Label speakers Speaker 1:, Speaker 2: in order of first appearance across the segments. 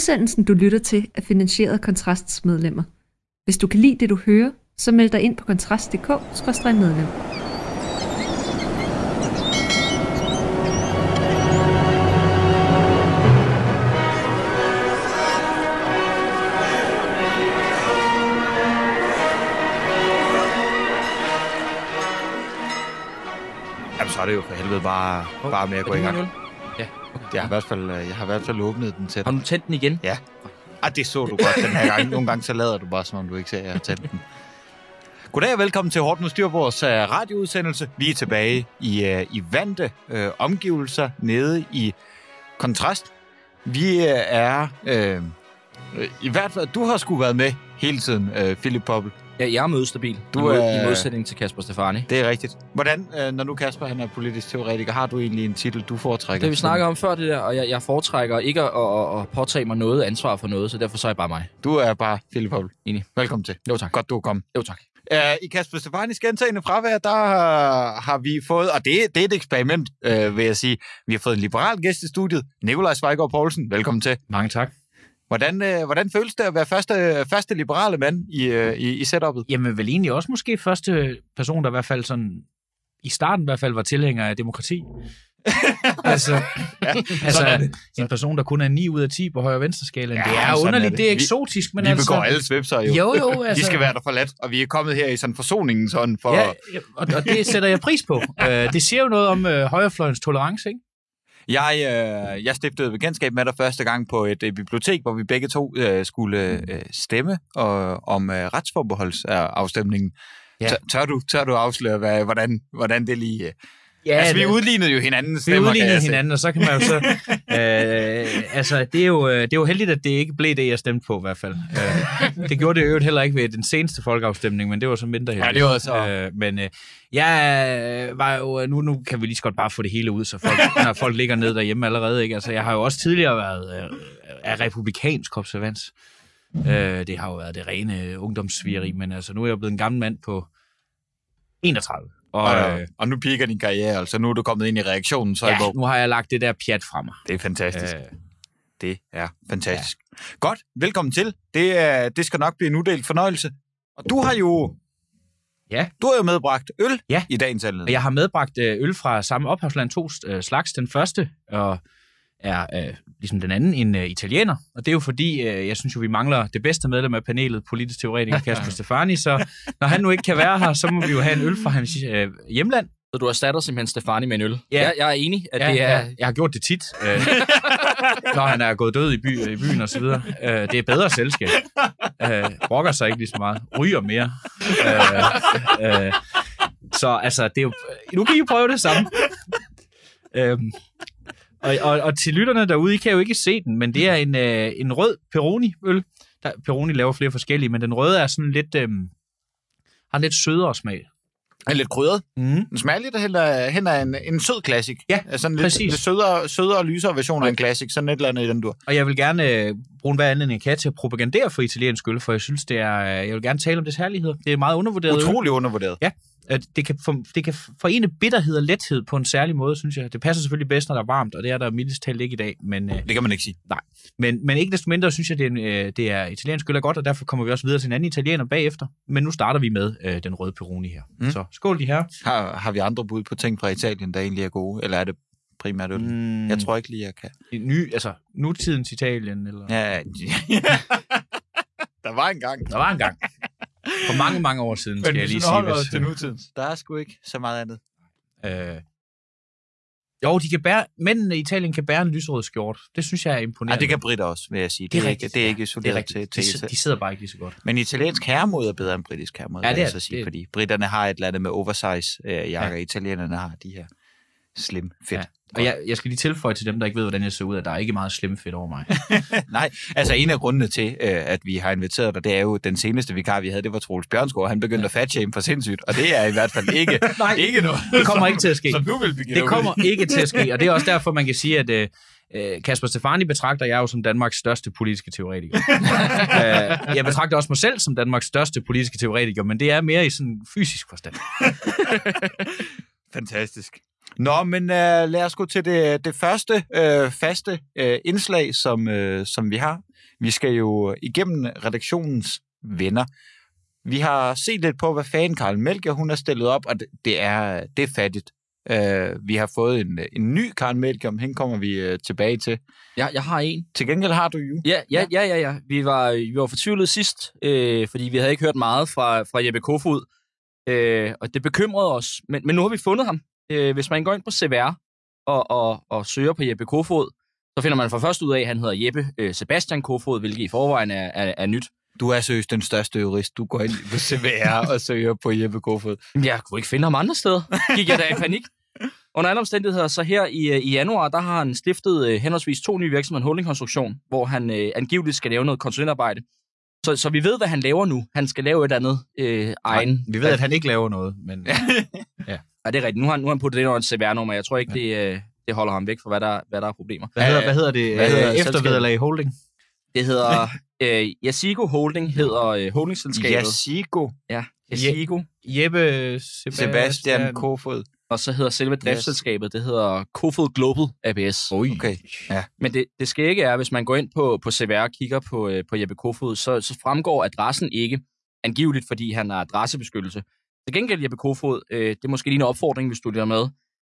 Speaker 1: Udsendelsen, du lytter til, er finansieret af Kontrasts medlemmer. Hvis du kan lide det, du hører, så meld dig ind på kontrast.dk-medlem.
Speaker 2: Jamen, så er det jo for helvede bare, bare med at gå i gang. Jeg har, i hvert fald, øh, jeg har i hvert fald åbnet den til
Speaker 3: Har du tændt den igen?
Speaker 2: Ja. Ah, det så du godt den her gang. Nogle gange så lader du bare, som om du ikke ser, at jeg har tændt den. Goddag og velkommen til Hårdt mod Styr, vores uh, radioudsendelse. Vi er tilbage i, uh, i vante uh, omgivelser nede i Kontrast. Vi er... Uh, I hvert fald, du har sgu været med hele tiden, uh, Philip Poppel.
Speaker 3: Ja, jeg er mødestabil.
Speaker 2: Du
Speaker 3: Du er... I modsætning til Kasper Stefani.
Speaker 2: Det er rigtigt. Hvordan, uh, når nu Kasper han er politisk teoretiker, har du egentlig en titel, du foretrækker?
Speaker 3: Det vi snakker om før det der, og jeg, jeg foretrækker ikke at, at, at påtage mig noget ansvar for noget, så derfor så er jeg bare mig.
Speaker 2: Du er bare Philip Poppel.
Speaker 3: Enig.
Speaker 2: Velkommen til.
Speaker 3: Jo tak.
Speaker 2: Godt, du er kommet.
Speaker 3: Jo tak.
Speaker 2: Uh, I Kasper Stefanis gentagende fravær, der uh, har vi fået, og det, det er et eksperiment, uh, vil jeg sige, vi har fået en liberal gæst i studiet, Nikolaj Svejgaard Poulsen. Velkommen til.
Speaker 4: Mange tak.
Speaker 2: Hvordan, uh, hvordan føles det at være første, første liberale mand i, uh, i, i setup'et?
Speaker 4: Jamen vel egentlig også måske første person, der i hvert fald sådan, i starten i hvert fald var tilhænger af demokrati. altså,
Speaker 2: Ja,
Speaker 4: altså en person, der kun er 9 ud af 10 på højre og venstre skalaen.
Speaker 2: Ja,
Speaker 4: det er underligt,
Speaker 2: er det.
Speaker 4: det er
Speaker 2: Vi-
Speaker 4: eksotisk, men
Speaker 2: vi
Speaker 4: altså...
Speaker 2: begår alle svipser jo.
Speaker 4: Jo, jo, altså...
Speaker 2: De skal være der for let, og vi er kommet her i sådan forsoningen sådan for...
Speaker 4: Ja, og, og det sætter jeg pris på. uh, det siger jo noget om uh, højrefløjens tolerance, ikke?
Speaker 2: Jeg, øh, jeg stiftede bekendtskab med dig første gang på et øh, bibliotek, hvor vi begge to øh, skulle øh, stemme og, om øh, retsforbeholdsafstemningen.
Speaker 4: Ja.
Speaker 2: Tør, tør, du, tør du afsløre, hvad, hvordan, hvordan det lige... Øh...
Speaker 4: Ja,
Speaker 2: altså, vi
Speaker 4: det-
Speaker 2: udlignede jo hinandens
Speaker 4: Vi udlignede hinanden, og så kan man jo så... øh, altså, det er, jo, øh, det er jo heldigt, at det ikke blev det, jeg stemte på i hvert fald. Øh, det gjorde det jo heller ikke ved den seneste folkeafstemning, men det var så mindre heldigt.
Speaker 2: det var så-
Speaker 4: Øh, men øh, jeg øh, var jo... Nu, nu kan vi lige så godt bare få det hele ud, så folk, når folk ligger ned derhjemme allerede. Ikke? Altså, jeg har jo også tidligere været øh, af republikansk observans. Øh, det har jo været det rene ungdomssvigeri, men altså, nu er jeg blevet en gammel mand på 31. Og,
Speaker 2: Og,
Speaker 4: øh,
Speaker 2: og nu piker din karriere, altså nu er du kommet ind i reaktionen, så
Speaker 4: ja, nu har jeg lagt det der pjat fra mig.
Speaker 2: Det er fantastisk.
Speaker 4: Øh,
Speaker 2: Det er fantastisk. Ja. Godt, velkommen til. Det, er, det skal nok blive en uddelt fornøjelse. Og du har jo...
Speaker 4: Ja.
Speaker 2: Du har jo medbragt øl
Speaker 4: Ja.
Speaker 2: i dagens anledning.
Speaker 4: Jeg har medbragt øh, øl fra samme ophavsland, to øh, slags. Den første og er øh, ligesom den anden en øh, italiener. Og det er jo fordi, øh, jeg synes jo, vi mangler det bedste medlem af panelet, politisk teoretiker Kasper Stefani. Så når han nu ikke kan være her, så må vi jo have en øl fra hans øh, hjemland.
Speaker 3: Så du erstatter simpelthen Stefani med en øl?
Speaker 4: Ja.
Speaker 3: Jeg, jeg er enig, at
Speaker 4: Ja,
Speaker 3: det er...
Speaker 4: ja, jeg har gjort det tit, øh, når han er gået død i, by, i byen og så videre. Øh, det er bedre selskab. Øh, brokker sig ikke lige så meget. Ryger mere. Øh, øh, så altså, det er jo, nu kan I jo prøve det samme. Øhm, og, og, og til lytterne derude, I kan jo ikke se den, men det er en, øh, en rød Peroni-øl. Der, Peroni laver flere forskellige, men den røde er sådan lidt, øh, har en lidt sødere smag.
Speaker 2: er lidt krydret.
Speaker 4: Mm.
Speaker 2: Den smager lidt hen af, hen af en, en sød klassik.
Speaker 4: Ja,
Speaker 2: en lidt,
Speaker 4: præcis.
Speaker 2: lidt sødere, sødere og lysere version af en klassik. Sådan et eller andet i den dur.
Speaker 4: Og jeg vil gerne øh, bruge hver anledning, jeg kan til at propagandere for italiensk øl, for jeg synes, det er, øh, jeg vil gerne tale om dets herligheder. Det er meget undervurderet øl.
Speaker 2: Utrolig undervurderet.
Speaker 4: At det, kan for, det kan forene bitterhed og lethed på en særlig måde, synes jeg. Det passer selvfølgelig bedst, når der er varmt, og det er der mildest talt ikke i dag. Men, øh,
Speaker 2: Det kan man ikke sige.
Speaker 4: men, men ikke desto mindre synes jeg, det er, en, øh, det er italiensk øl er godt, og derfor kommer vi også videre til en anden italiener bagefter. Men nu starter vi med øh, den røde Peroni her.
Speaker 2: Mm.
Speaker 4: Så skål de her.
Speaker 2: Har, har vi andre bud på ting fra Italien, der egentlig er gode? Eller er det primært øl? Mm, Jeg tror ikke lige, jeg kan.
Speaker 4: Ny, altså, nutidens Italien, eller... Ja.
Speaker 2: Ja, der var en gang.
Speaker 4: Der var en gang. For mange, mange år siden, skal jeg lige sige. Hvis,
Speaker 2: til nutiden. Der er sgu ikke så meget andet.
Speaker 4: Øh, jo, de kan bære, mændene i Italien kan bære en lyserød skjort. Det synes jeg er imponerende.
Speaker 2: det kan britter også, vil jeg sige. Det,
Speaker 4: Det er rigtigt,
Speaker 2: ikke, det er
Speaker 4: ja.
Speaker 2: ikke
Speaker 4: det er
Speaker 2: isoleret
Speaker 4: rigtigt.
Speaker 2: til,
Speaker 4: De,
Speaker 2: til
Speaker 4: si- de sidder bare ikke lige så godt.
Speaker 2: Men italiensk herremod er bedre end britisk herremod,
Speaker 4: Ja,
Speaker 2: ja,
Speaker 4: det er
Speaker 2: er så sige,
Speaker 4: Det-
Speaker 2: fordi britterne har et eller andet med oversize øh, jakker, ja. italienerne har de her slim fedt.
Speaker 4: Ja. Og jeg, jeg skal lige tilføje til dem, der ikke ved, hvordan jeg ser ud, at der er ikke meget slem fedt over mig.
Speaker 2: Nej, altså en af grundene til, øh, at vi har inviteret dig, det er jo den seneste vikar, vi havde, det var Troels Bjørnsgaard. Han begyndte at fatshame for sindssygt, og det er i hvert fald ikke,
Speaker 4: Nej,
Speaker 2: ikke noget,
Speaker 4: det kommer ikke til at ske.
Speaker 2: som du vil begynde
Speaker 4: Det kommer ikke til at ske, og det er også derfor, man kan sige, at øh, øh, Kasper Stefani betragter jeg jo som Danmarks største politiske teoretiker. øh, jeg betragter også mig selv som Danmarks største politiske teoretiker, men det er mere i sådan fysisk forstand.
Speaker 2: Fantastisk. Nå, men uh, lad os gå til det, det første uh, faste uh, indslag, som, uh, som vi har. Vi skal jo igennem redaktionens venner. Vi har set lidt på, hvad fanden Karl Melchior hun har stillet op, og det, det, er, det er fattigt. Uh, vi har fået en, en ny Karl Melchior, hende kommer vi uh, tilbage til.
Speaker 3: Jeg, jeg har en.
Speaker 2: Til gengæld har du jo.
Speaker 3: Ja, ja, ja, ja. ja. Vi, var, vi var fortvivlet sidst, øh, fordi vi havde ikke hørt meget fra, fra Jeppe Kofod. Øh, og det bekymrede os. Men, men nu har vi fundet ham. Øh, hvis man går ind på CVR og, og, og søger på Jeppe Kofod, så finder man for først ud af, at han hedder Jeppe øh, Sebastian Kofod, hvilket i forvejen er, er, er nyt.
Speaker 2: Du er seriøst den største jurist. Du går ind på CVR og søger på Jeppe Kofod.
Speaker 3: Jeg kunne ikke finde ham andre steder. Gik jeg da i panik. Under alle omstændigheder, så her i, øh, i januar, der har han stiftet øh, henholdsvis to nye virksomheder, en holdingkonstruktion, hvor han øh, angiveligt skal lave noget konsulentarbejde. Så, så vi ved, hvad han laver nu. Han skal lave et andet øh, egen...
Speaker 4: Vi ved, at han ikke laver noget, men...
Speaker 3: Ja, det er rigtigt. Nu har, han- nu har han puttet det ind over et CVR-nummer. Jeg tror ikke, det, øh, det holder ham væk fra, hvad der, hvad der er problemer.
Speaker 4: Hvad hedder, hvad hedder det?
Speaker 3: Hvad hedder
Speaker 4: Øh, Eftervederlag Holding?
Speaker 3: Det hedder... Øh, Yasigo Holding hedder øh, holdingselskabet.
Speaker 2: Yasigo.
Speaker 3: Ja, Yasigo.
Speaker 4: Jeppe
Speaker 2: Sebastian Kofod.
Speaker 3: Og så hedder selve driftsselskabet, det hedder Kofod Global ABS.
Speaker 4: Ui.
Speaker 2: Okay. Ja.
Speaker 3: Men det, det skal ikke er, hvis man går ind på, på CVR og kigger på, øh, på Jeppe Kofod, så, så fremgår adressen ikke angiveligt, fordi han har adressebeskyttelse. Til gengæld, Jeppe Kofod, øh, det er måske lige en opfordring, hvis du lytter med.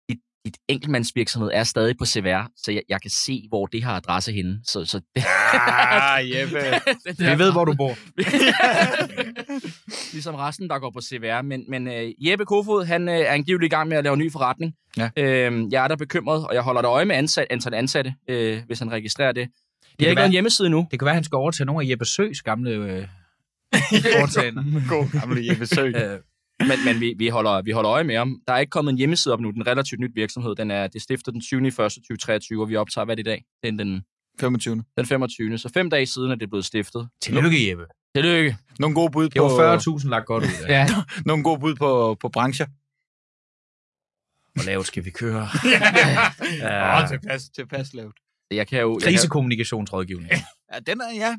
Speaker 3: Dit, dit enkeltmandsvirksomhed er stadig på CVR, så jeg, jeg kan se, hvor det har adresse henne. Så, så det,
Speaker 2: Ah, Jeppe.
Speaker 4: Vi ved, hvor du bor.
Speaker 3: ligesom resten, der går på CVR. Men, men øh, Jeppe Kofod, han øh, er angiveligt i gang med at lave ny forretning.
Speaker 2: Ja.
Speaker 3: Øhm, jeg er der bekymret, og jeg holder der øje med ansat, antal ansatte, øh, hvis han registrerer det. Det
Speaker 4: kan
Speaker 3: er ikke
Speaker 4: være-
Speaker 3: en hjemmeside nu.
Speaker 4: Det kan være, at han skal overtage nogle af Jeppe Søs gamle øh, foretagender.
Speaker 2: God gamle Jeppe Søg.
Speaker 3: Øh, men men vi, vi, holder, vi holder øje med ham. Der er ikke kommet en hjemmeside op nu. Den er relativt nyt virksomhed. Den er, det er stiftet den 20. 1. 2023, og vi optager, hvad det i dag? Det er den,
Speaker 2: 25.
Speaker 3: den 25. Så fem dage siden er det blevet stiftet.
Speaker 4: Tillykke, Jeppe.
Speaker 3: Tillykke.
Speaker 2: Nogle gode bud
Speaker 4: Det var
Speaker 2: på,
Speaker 4: 40.000 lagt godt ud af.
Speaker 3: Ja.
Speaker 2: nogle gode bud på, på brancher.
Speaker 4: Hvor lavt skal vi køre?
Speaker 2: Ja. Oh, tilpas, tilpas lavt.
Speaker 3: Jeg kan jo... Jeg kan,
Speaker 4: Krisekommunikationsrådgivning.
Speaker 2: Ja, den er, ja.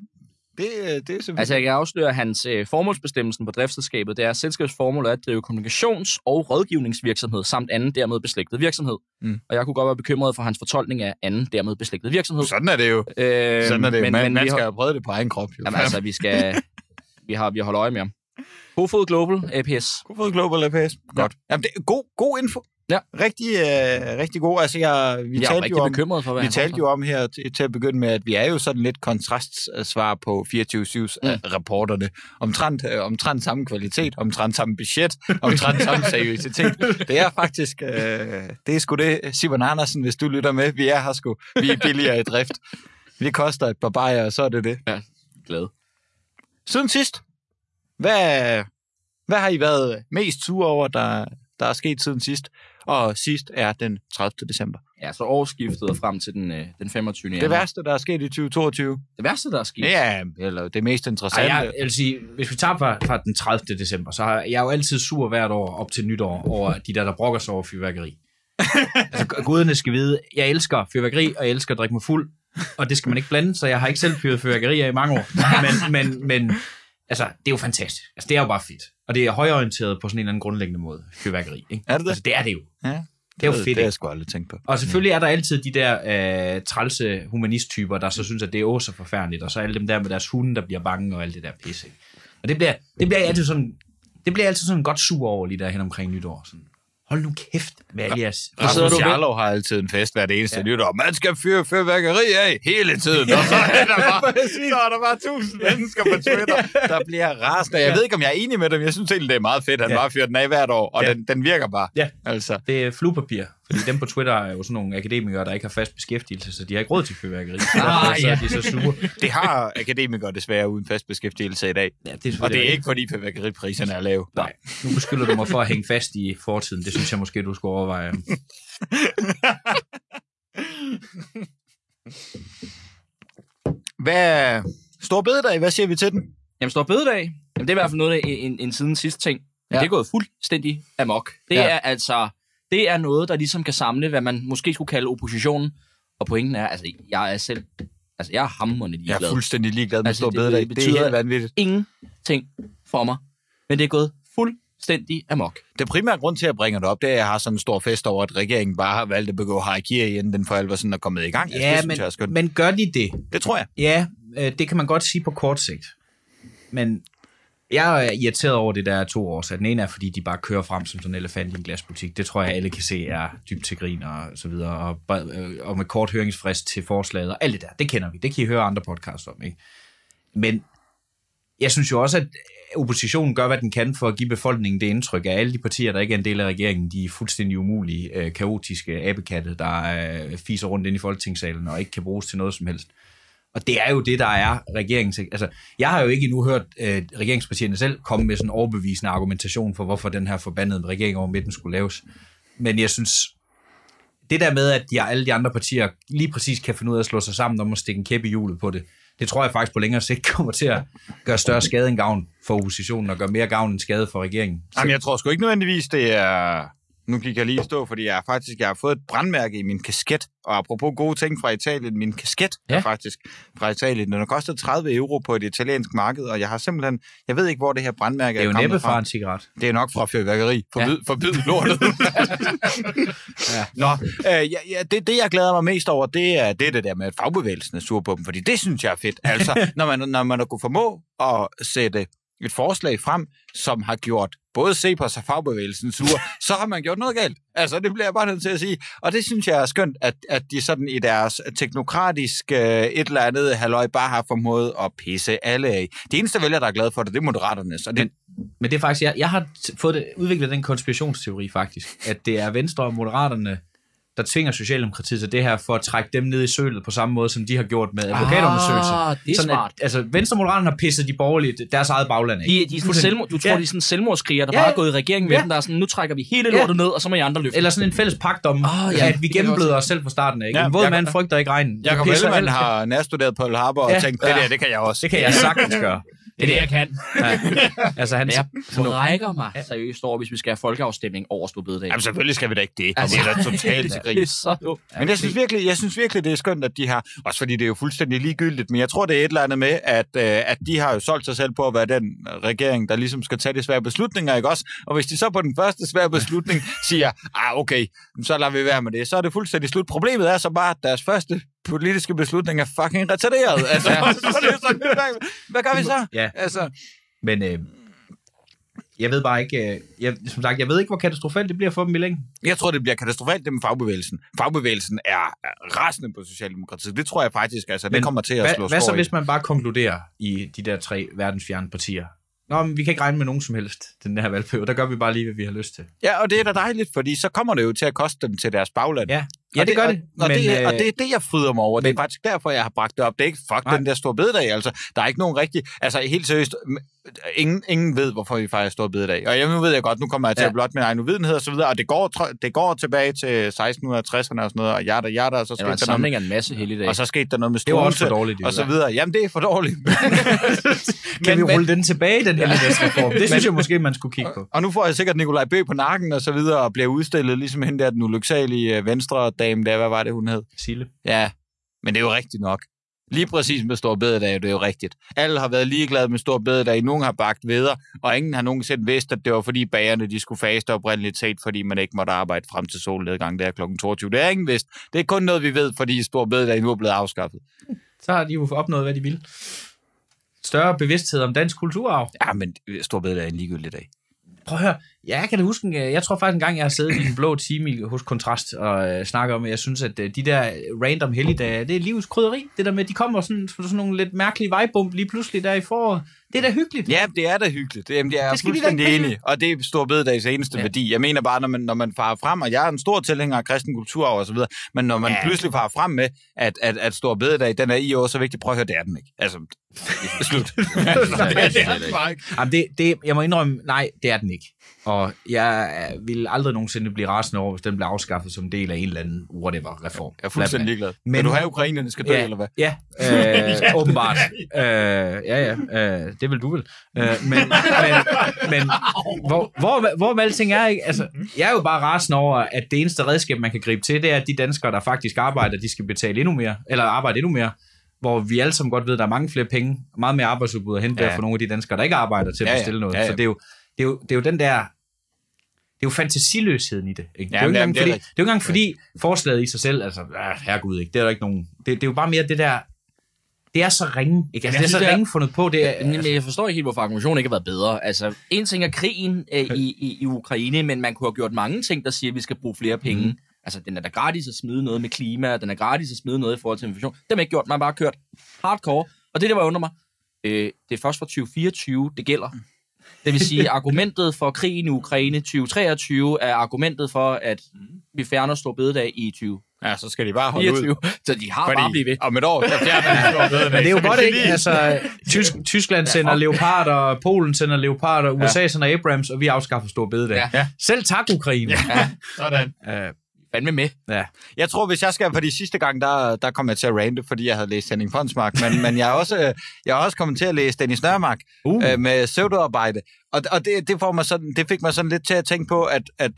Speaker 2: Det, det er simpelthen...
Speaker 3: altså, jeg kan afsløre, at hans øh, formålsbestemmelsen på driftsselskabet, det er, at selskabets formål er at drive kommunikations- og rådgivningsvirksomhed, samt anden dermed beslægtet virksomhed.
Speaker 2: Mm.
Speaker 3: Og jeg kunne godt være bekymret for hans fortolkning af anden dermed beslægtet virksomhed.
Speaker 2: Sådan er det jo.
Speaker 3: Øh,
Speaker 2: Sådan er det jo. Man, man
Speaker 3: vi
Speaker 2: skal
Speaker 3: har-
Speaker 2: jo prøve det på egen krop. Jo.
Speaker 3: Jamen altså, vi skal... Vi har, vi har holdt øje med ham. Kofod Global APS.
Speaker 2: Kofod Global APS. Godt. Jamen, det er god, god info.
Speaker 3: Ja.
Speaker 2: Rigtig, øh, rigtig god. Altså, jeg, vi
Speaker 3: Jeg
Speaker 2: talte jo om,
Speaker 3: bekymret for, hvad
Speaker 2: vi talte jo om her til, til at begynde med, at vi er jo sådan lidt kontrastsvar på 24-7's
Speaker 3: Mm.
Speaker 2: rapporterne. Omtrent, øh, omtrent samme kvalitet, omtrent samme budget, omtrent samme seriøsitet. Det er faktisk, øh, det er sgu det, Simon Andersen, hvis du lytter med. Vi er her sgu. Vi er billigere i drift. Det koster et par bajer, og så er det det.
Speaker 3: glad.
Speaker 2: Siden sidst, hvad, hvad har I været mest sure over, der, der er sket siden sidst? Og sidst er den 30. december.
Speaker 3: Ja, så årsskiftet og frem til den, øh, den 25.
Speaker 2: Det
Speaker 3: januar.
Speaker 2: værste, der er sket i 2022.
Speaker 3: det værste, der er sket.
Speaker 2: Ja, eller det mest
Speaker 4: Ej,
Speaker 2: interessante.
Speaker 4: jeg, jeg vil sige, hvis vi tager fra, fra den 30. december, så har jeg er jo altid sur hvert år op til nytår over de der, der brokker sig over fyrværkeri. altså, guderne skal vide, jeg elsker fyrværkeri, og jeg elsker at drikke mig fuld, og det skal man ikke blande, så jeg har ikke selv fyret fyrværkeri i mange år. Men, men, men altså, det er jo fantastisk. Altså, det er jo bare fedt. Og det er højorienteret på sådan en eller anden grundlæggende måde, fyrværkeri. Ikke?
Speaker 2: Er det det?
Speaker 4: Altså, det er det jo.
Speaker 2: ja,
Speaker 4: Det er jo fedt,
Speaker 2: Det har jeg sgu aldrig tænkt på.
Speaker 4: Og selvfølgelig er der altid de der øh, trælse humanisttyper, der så synes, at det er også så forfærdeligt, og så alle dem der med deres hunde, der bliver bange og alt det der pisse. ikke? Og det bliver, det bliver altid sådan, det bliver altid sådan godt sur over lige der hen omkring nytår. Sådan, hold nu kæft med alle jeres...
Speaker 3: sidder
Speaker 2: Rasmus Jarlov har altid en fest hvert eneste
Speaker 4: Ja.
Speaker 2: ja. nytår. Man skal fyre fyrværkeri af hele tiden. Og så er der bare, så er der bare tusind mennesker på Twitter, der bliver rasende. Jeg ved ikke, om jeg er enig med dem. Jeg synes egentlig, det er meget fedt, at han
Speaker 4: Ja.
Speaker 2: bare fyrer den af hvert år. Og
Speaker 4: Ja.
Speaker 2: den, den virker bare.
Speaker 4: Ja.
Speaker 2: Altså.
Speaker 4: Det er fluepapir, fordi dem på Twitter er jo sådan nogle akademikere, der ikke har fast beskæftigelse, så de har ikke råd til fyrværkeri. Så
Speaker 2: Ah,
Speaker 4: så
Speaker 2: ja.
Speaker 4: er de så sure.
Speaker 2: Det har akademikere desværre uden fast beskæftigelse i dag.
Speaker 4: Ja, det er
Speaker 2: Og det er ikke, fordi fyrværkeripriserne er lave.
Speaker 4: Nej, nu beskylder du mig for at hænge fast i fortiden. Det synes jeg måske, du skulle overveje.
Speaker 2: Hvad, Stor bededag, hvad siger vi til den?
Speaker 3: Jamen, Stor Bededag, jamen, det er i hvert fald noget af en, en, en siden sidste ting. Ja. Det er gået fuldstændig amok. Det
Speaker 2: ja.
Speaker 3: er altså, det er noget, der ligesom kan samle, hvad man måske skulle kalde oppositionen. Og pointen er, altså, jeg er selv, altså, jeg er hammerende
Speaker 2: Jeg
Speaker 3: ligeglad.
Speaker 2: er fuldstændig ligeglad med
Speaker 3: Altså,
Speaker 2: Stor
Speaker 3: det-
Speaker 2: bededag.
Speaker 3: det
Speaker 2: Det, er
Speaker 3: betyder-
Speaker 2: helt vanvittigt.
Speaker 3: Ingenting for mig. Men det er gået fuldstændig amok.
Speaker 2: Det primære grund til, at jeg bringer det op, det er, at jeg har sådan en stor fest over, at regeringen bare har valgt at begå harakiri, inden den for alvor sådan er kommet i gang. Altså, det
Speaker 4: Ja,
Speaker 2: synes
Speaker 4: men,
Speaker 2: jeg er skønt.
Speaker 4: men gør de det?
Speaker 2: Det tror jeg.
Speaker 4: Ja, øh, det kan man godt sige på kort sigt. Men jeg er irriteret over det der er to år, så den ene er, fordi de bare kører frem som sådan en elefant i en glasbutik. Det tror jeg, alle kan se er dybt til grin og så videre. Og, øh, og med kort høringsfrist til forslaget og alt det der. Det kender vi. Det kan I høre andre podcasts om, ikke? Men jeg synes jo også, at oppositionen gør, hvad den kan for at give befolkningen det indtryk, at alle de partier, der ikke er en del af regeringen, de er fuldstændig umulige, øh, kaotiske abekatte, der øh, fiser rundt ind i folketingssalen og ikke kan bruges til noget som helst. Og det er jo det, der er regeringens... Altså, jeg har jo ikke endnu hørt øh, regeringspartierne selv komme med sådan en overbevisende argumentation for, hvorfor den her forbandede regering over midten skulle laves. Men jeg synes, det der med, at de, alle de andre partier lige præcis kan finde ud af at slå sig sammen om at stikke en kæp i hjulet på det, det tror jeg faktisk på længere sigt kommer til at gøre større skade end gavn for oppositionen, og gøre mere gavn end skade for regeringen. Så,
Speaker 2: Jamen, jeg tror sgu ikke nødvendigvis, det er... Nu gik jeg lige i stå, fordi jeg faktisk jeg har fået et brandmærke i min kasket. Og apropos gode ting fra Italien, min kasket ja. Er faktisk fra Italien. Den har kostet 30 euro på et italiensk marked, og jeg har simpelthen... Jeg ved ikke, hvor det her brandmærke
Speaker 4: det er jo næppe
Speaker 2: fra.
Speaker 4: fra en cigaret.
Speaker 2: Det er nok fra fyrværkeri. Forbyd, ja. forbyd lortet. ja. Nå, øh, ja, ja, det, det, jeg glæder mig mest over, det er det, er det der med, at fagbevægelsen er sur på dem, fordi det synes jeg er fedt. Altså, når man, når man har kunne formå at sætte et forslag frem, som har gjort både Cepos og fagbevægelsen sure, så har man gjort noget galt. Altså, det bliver jeg bare nødt til at sige. Og det synes jeg er skønt, at, at de sådan i deres teknokratiske øh, et eller andet halløj bare har formået at pisse alle af. De eneste vælger, der er glade for det, det er moderaterne. Så det,
Speaker 4: Men- Men det er faktisk, jeg, jeg har fået det, udviklet den konspirationsteori faktisk, at det er Venstre og Moderaterne, der tvinger Socialdemokratiet til det her, for at trække dem ned i sølet på samme måde, som de har gjort med advokatundersøgelser.
Speaker 3: Ah, det er
Speaker 4: Sådan
Speaker 3: smart.
Speaker 4: At, altså, Venstre og Moderaterne har pisset de borgerlige deres eget bagland af.
Speaker 3: De, de er sådan selvmord, du tror,
Speaker 4: Ja.
Speaker 3: de er sådan selvmordskriger, der
Speaker 4: Ja,
Speaker 3: bare
Speaker 4: ja.
Speaker 3: er gået i regeringen med
Speaker 4: Ja.
Speaker 3: dem, der er sådan, nu trækker vi hele
Speaker 4: Ja.
Speaker 3: lortet ned, og så må I andre løfte.
Speaker 4: Eller sådan en fælles pagt om, oh,
Speaker 3: ja,
Speaker 4: ja, at vi gennembløder os selv fra starten af. Ikke?
Speaker 2: Ja,
Speaker 4: en våd mand frygter ikke regnen.
Speaker 2: Jakob Ellemann har nærstuderet Pearl Harbor og
Speaker 4: Ja.
Speaker 2: tænkt, det der, det kan jeg også.
Speaker 4: Det kan jeg sagtens gøre.
Speaker 3: Det er det, jeg kan.
Speaker 4: Ja. Altså, han,
Speaker 3: jeg brækker mig seriøst over, hvis vi skal have folkeafstemning over Storbededag.
Speaker 2: Jamen selvfølgelig skal vi da ikke det.
Speaker 3: Altså,
Speaker 2: det er da totalt til
Speaker 3: det er
Speaker 2: grin.
Speaker 3: så.
Speaker 2: Men jeg synes, virkelig, jeg synes virkelig, det er skønt, at de har... Også fordi det er jo fuldstændig ligegyldigt, men jeg tror, det er et eller andet med, at, øh, at de har jo solgt sig selv på at være den regering, der ligesom skal tage de svære beslutninger, ikke også? Og hvis de så på den første svære beslutning siger, ah, okay, så lader vi være med det, så er det fuldstændig slut. Problemet er så bare, at deres første politiske beslutning er fucking retarderet. Altså, så er det sådan, hvad, hvad gør vi så?
Speaker 4: Ja.
Speaker 2: Altså,
Speaker 4: Men øh, jeg ved bare ikke, øh, jeg, som sagt, jeg ved ikke, hvor katastrofalt det bliver for dem i længden.
Speaker 2: Jeg tror, det bliver katastrofalt det med fagbevægelsen. Fagbevægelsen er rasende på Socialdemokratiet. Det tror jeg faktisk, altså, det
Speaker 4: Men
Speaker 2: kommer til at
Speaker 4: Hvad,
Speaker 2: slå
Speaker 4: hvad så,
Speaker 2: i.
Speaker 4: hvis man bare konkluderer i de der tre verdensfjerne partier? Nå, men vi kan ikke regne med nogen som helst den her valgperiode. Der gør vi bare lige, hvad vi har lyst til.
Speaker 2: Ja, og det er da dejligt, fordi så kommer det jo til at koste dem til deres bagland.
Speaker 4: Ja, ja
Speaker 2: og
Speaker 4: det, gør det.
Speaker 2: Og, og,
Speaker 4: men,
Speaker 2: det, og
Speaker 4: øh,
Speaker 2: det er det, jeg fryder mig over. Men, det
Speaker 4: men-
Speaker 2: er faktisk derfor, jeg har bragt det op. Det er ikke, fuck
Speaker 4: Nej.
Speaker 2: den der store bededag, altså. Der er ikke nogen rigtig... Altså, helt seriøst, ingen, ingen ved, hvorfor vi fejrer store bededag. Og jeg, nu ved jeg godt, nu kommer jeg til
Speaker 4: Ja.
Speaker 2: at blot min egen uvidenhed og så videre, og det går, det går tilbage til 1660'erne og sådan noget, og hjerter, hjerter, og så
Speaker 3: Det
Speaker 2: skete der noget,
Speaker 3: en masse helligdage.
Speaker 2: og så skete der noget med
Speaker 4: det var også for dårligt. det
Speaker 2: og så
Speaker 4: der.
Speaker 2: videre. Jamen, det er for dårligt.
Speaker 4: Kan
Speaker 2: Men-
Speaker 4: vi rulle den tilbage, den her reform? Det synes jeg måske, man skulle kigge på.
Speaker 2: Og nu får jeg sikkert Nikolaj Bø på nakken og så videre, og bliver udstillet ligesom hende der, den ulyksalige øh, venstre dame der, hvad var det, hun hed?
Speaker 4: Sille.
Speaker 2: Ja, men det er jo rigtigt nok. Lige præcis med Stor Bededag, det er jo rigtigt. Alle har været ligeglade med Stor Bededag, nogen har bagt videre, og ingen har nogensinde vidst, at det var fordi bagerne de skulle faste oprindeligt set, fordi man ikke måtte arbejde frem til solnedgang der kl. 22. Det er ingen vidst. Det er kun noget, vi ved, fordi Stor Bededag nu er blevet afskaffet.
Speaker 4: Så har de jo opnået, hvad de ville. Større bevidsthed om dansk kulturarv.
Speaker 2: Ja, men Stor Bededag er en ligegyldig dag.
Speaker 4: Prøv at høre. Ja, jeg kan da huske, øh, jeg tror faktisk en gang, jeg har siddet i en blå time i- hos Kontrast og øh, snakket om, at jeg synes, at øh, de der random helligdage, det er livets krydderi. Det der med, at de kommer sådan, sådan nogle lidt mærkelige vejbump lige pludselig der i foråret. Det er da hyggeligt.
Speaker 2: Ja, det er da hyggeligt. Det, jamen, jeg er
Speaker 4: Det skal
Speaker 2: fuldstændig
Speaker 4: ikke
Speaker 2: enig. Og det er Stor Bededags eneste
Speaker 4: Ja.
Speaker 2: værdi. Jeg mener bare, når man, når man farer frem, og jeg er en stor tilhænger af kristen kulturarv og så videre, men når man
Speaker 4: ja.
Speaker 2: pludselig farer frem med, at, at, at Stor Bededag, den er i år så vigtig, prøv at høre, det er den ikke. Altså, slut. det, er- det den bare ikke.
Speaker 4: Jamen det, det, jeg må indrømme, nej, det er den ikke. Og jeg øh, vil aldrig nogensinde blive rasende over, hvis den bliver afskaffet som del af en eller anden whatever reform.
Speaker 2: Jeg er fuldstændig ligeglad. Men,
Speaker 4: Men-
Speaker 2: Vil du have, ukrainerne skal dø,
Speaker 4: Ja,
Speaker 2: eller hvad?
Speaker 4: Ja, øh, åbenbart. Øh, ja, ja, øh, det vil du vel. Øh, men men, men hvor, hvor, hvor med alting er, ikke? Altså, jeg er jo bare rasende over, at det eneste redskab, man kan gribe til, det er, at de danskere, der faktisk arbejder, de skal betale endnu mere, eller arbejde endnu mere, hvor vi alle sammen godt ved, at der er mange flere penge, meget mere arbejdsudbud at hente
Speaker 2: Ja.
Speaker 4: ja. for nogle af de danskere, der ikke arbejder til at
Speaker 2: Ja, ja.
Speaker 4: bestille noget.
Speaker 2: Ja, ja.
Speaker 4: Så det er jo, det er jo, det er jo den der, det er jo fantasiløsheden i det. Ikke? det, er jo ikke
Speaker 2: jamen,
Speaker 4: fordi, det er ikke engang fordi forslaget i sig selv, altså, ah, herregud ikke, det er der ikke nogen, det, det er jo bare mere det der, det er så ringe, ikke? Altså, det er så ringe fundet på, det er,
Speaker 3: Men jeg forstår ikke helt, hvorfor argumentationen ikke har været bedre. Altså, en ting er krigen øh, i, i, i Ukraine, men man kunne have gjort mange ting, der siger, at vi skal bruge flere penge. Mm. Altså, den er da gratis at smide noget med klima, den er gratis at smide noget i forhold til inflation. Det har man ikke gjort, man har bare kørt hardcore. Og det, der var under mig, øh, det er først fra 2024, det gælder. Det vil sige, argumentet for krigen i Ukraine 2023 er argumentet for, at vi fjerner stor bededag i 2024.
Speaker 2: Ja, så skal de bare holde ud.
Speaker 3: Så de har bare blivet ved.
Speaker 2: om et år, der fjerner de.
Speaker 4: Men det er jo godt ikke. Altså, Tysk, Tyskland sender ja, leoparder, Polen sender leoparder, USA ja. sender Abrams, og vi afskaffer stor bededag.
Speaker 3: Ja.
Speaker 4: Selv tak, Ukraine.
Speaker 3: Ja,
Speaker 2: Sådan.
Speaker 4: Uh,
Speaker 3: fandme med.
Speaker 4: ja.
Speaker 2: Jeg tror, hvis jeg skal, fordi sidste gang, der, der kom jeg til at rante, fordi jeg havde læst Henning Fonsmark, men, men jeg, er også, jeg har også kommet til at læse Dennis Nørmark
Speaker 4: Uh.
Speaker 2: øh, med pseudoarbejde. Og, og det, det, får mig sådan, det fik mig sådan lidt til at tænke på, at, at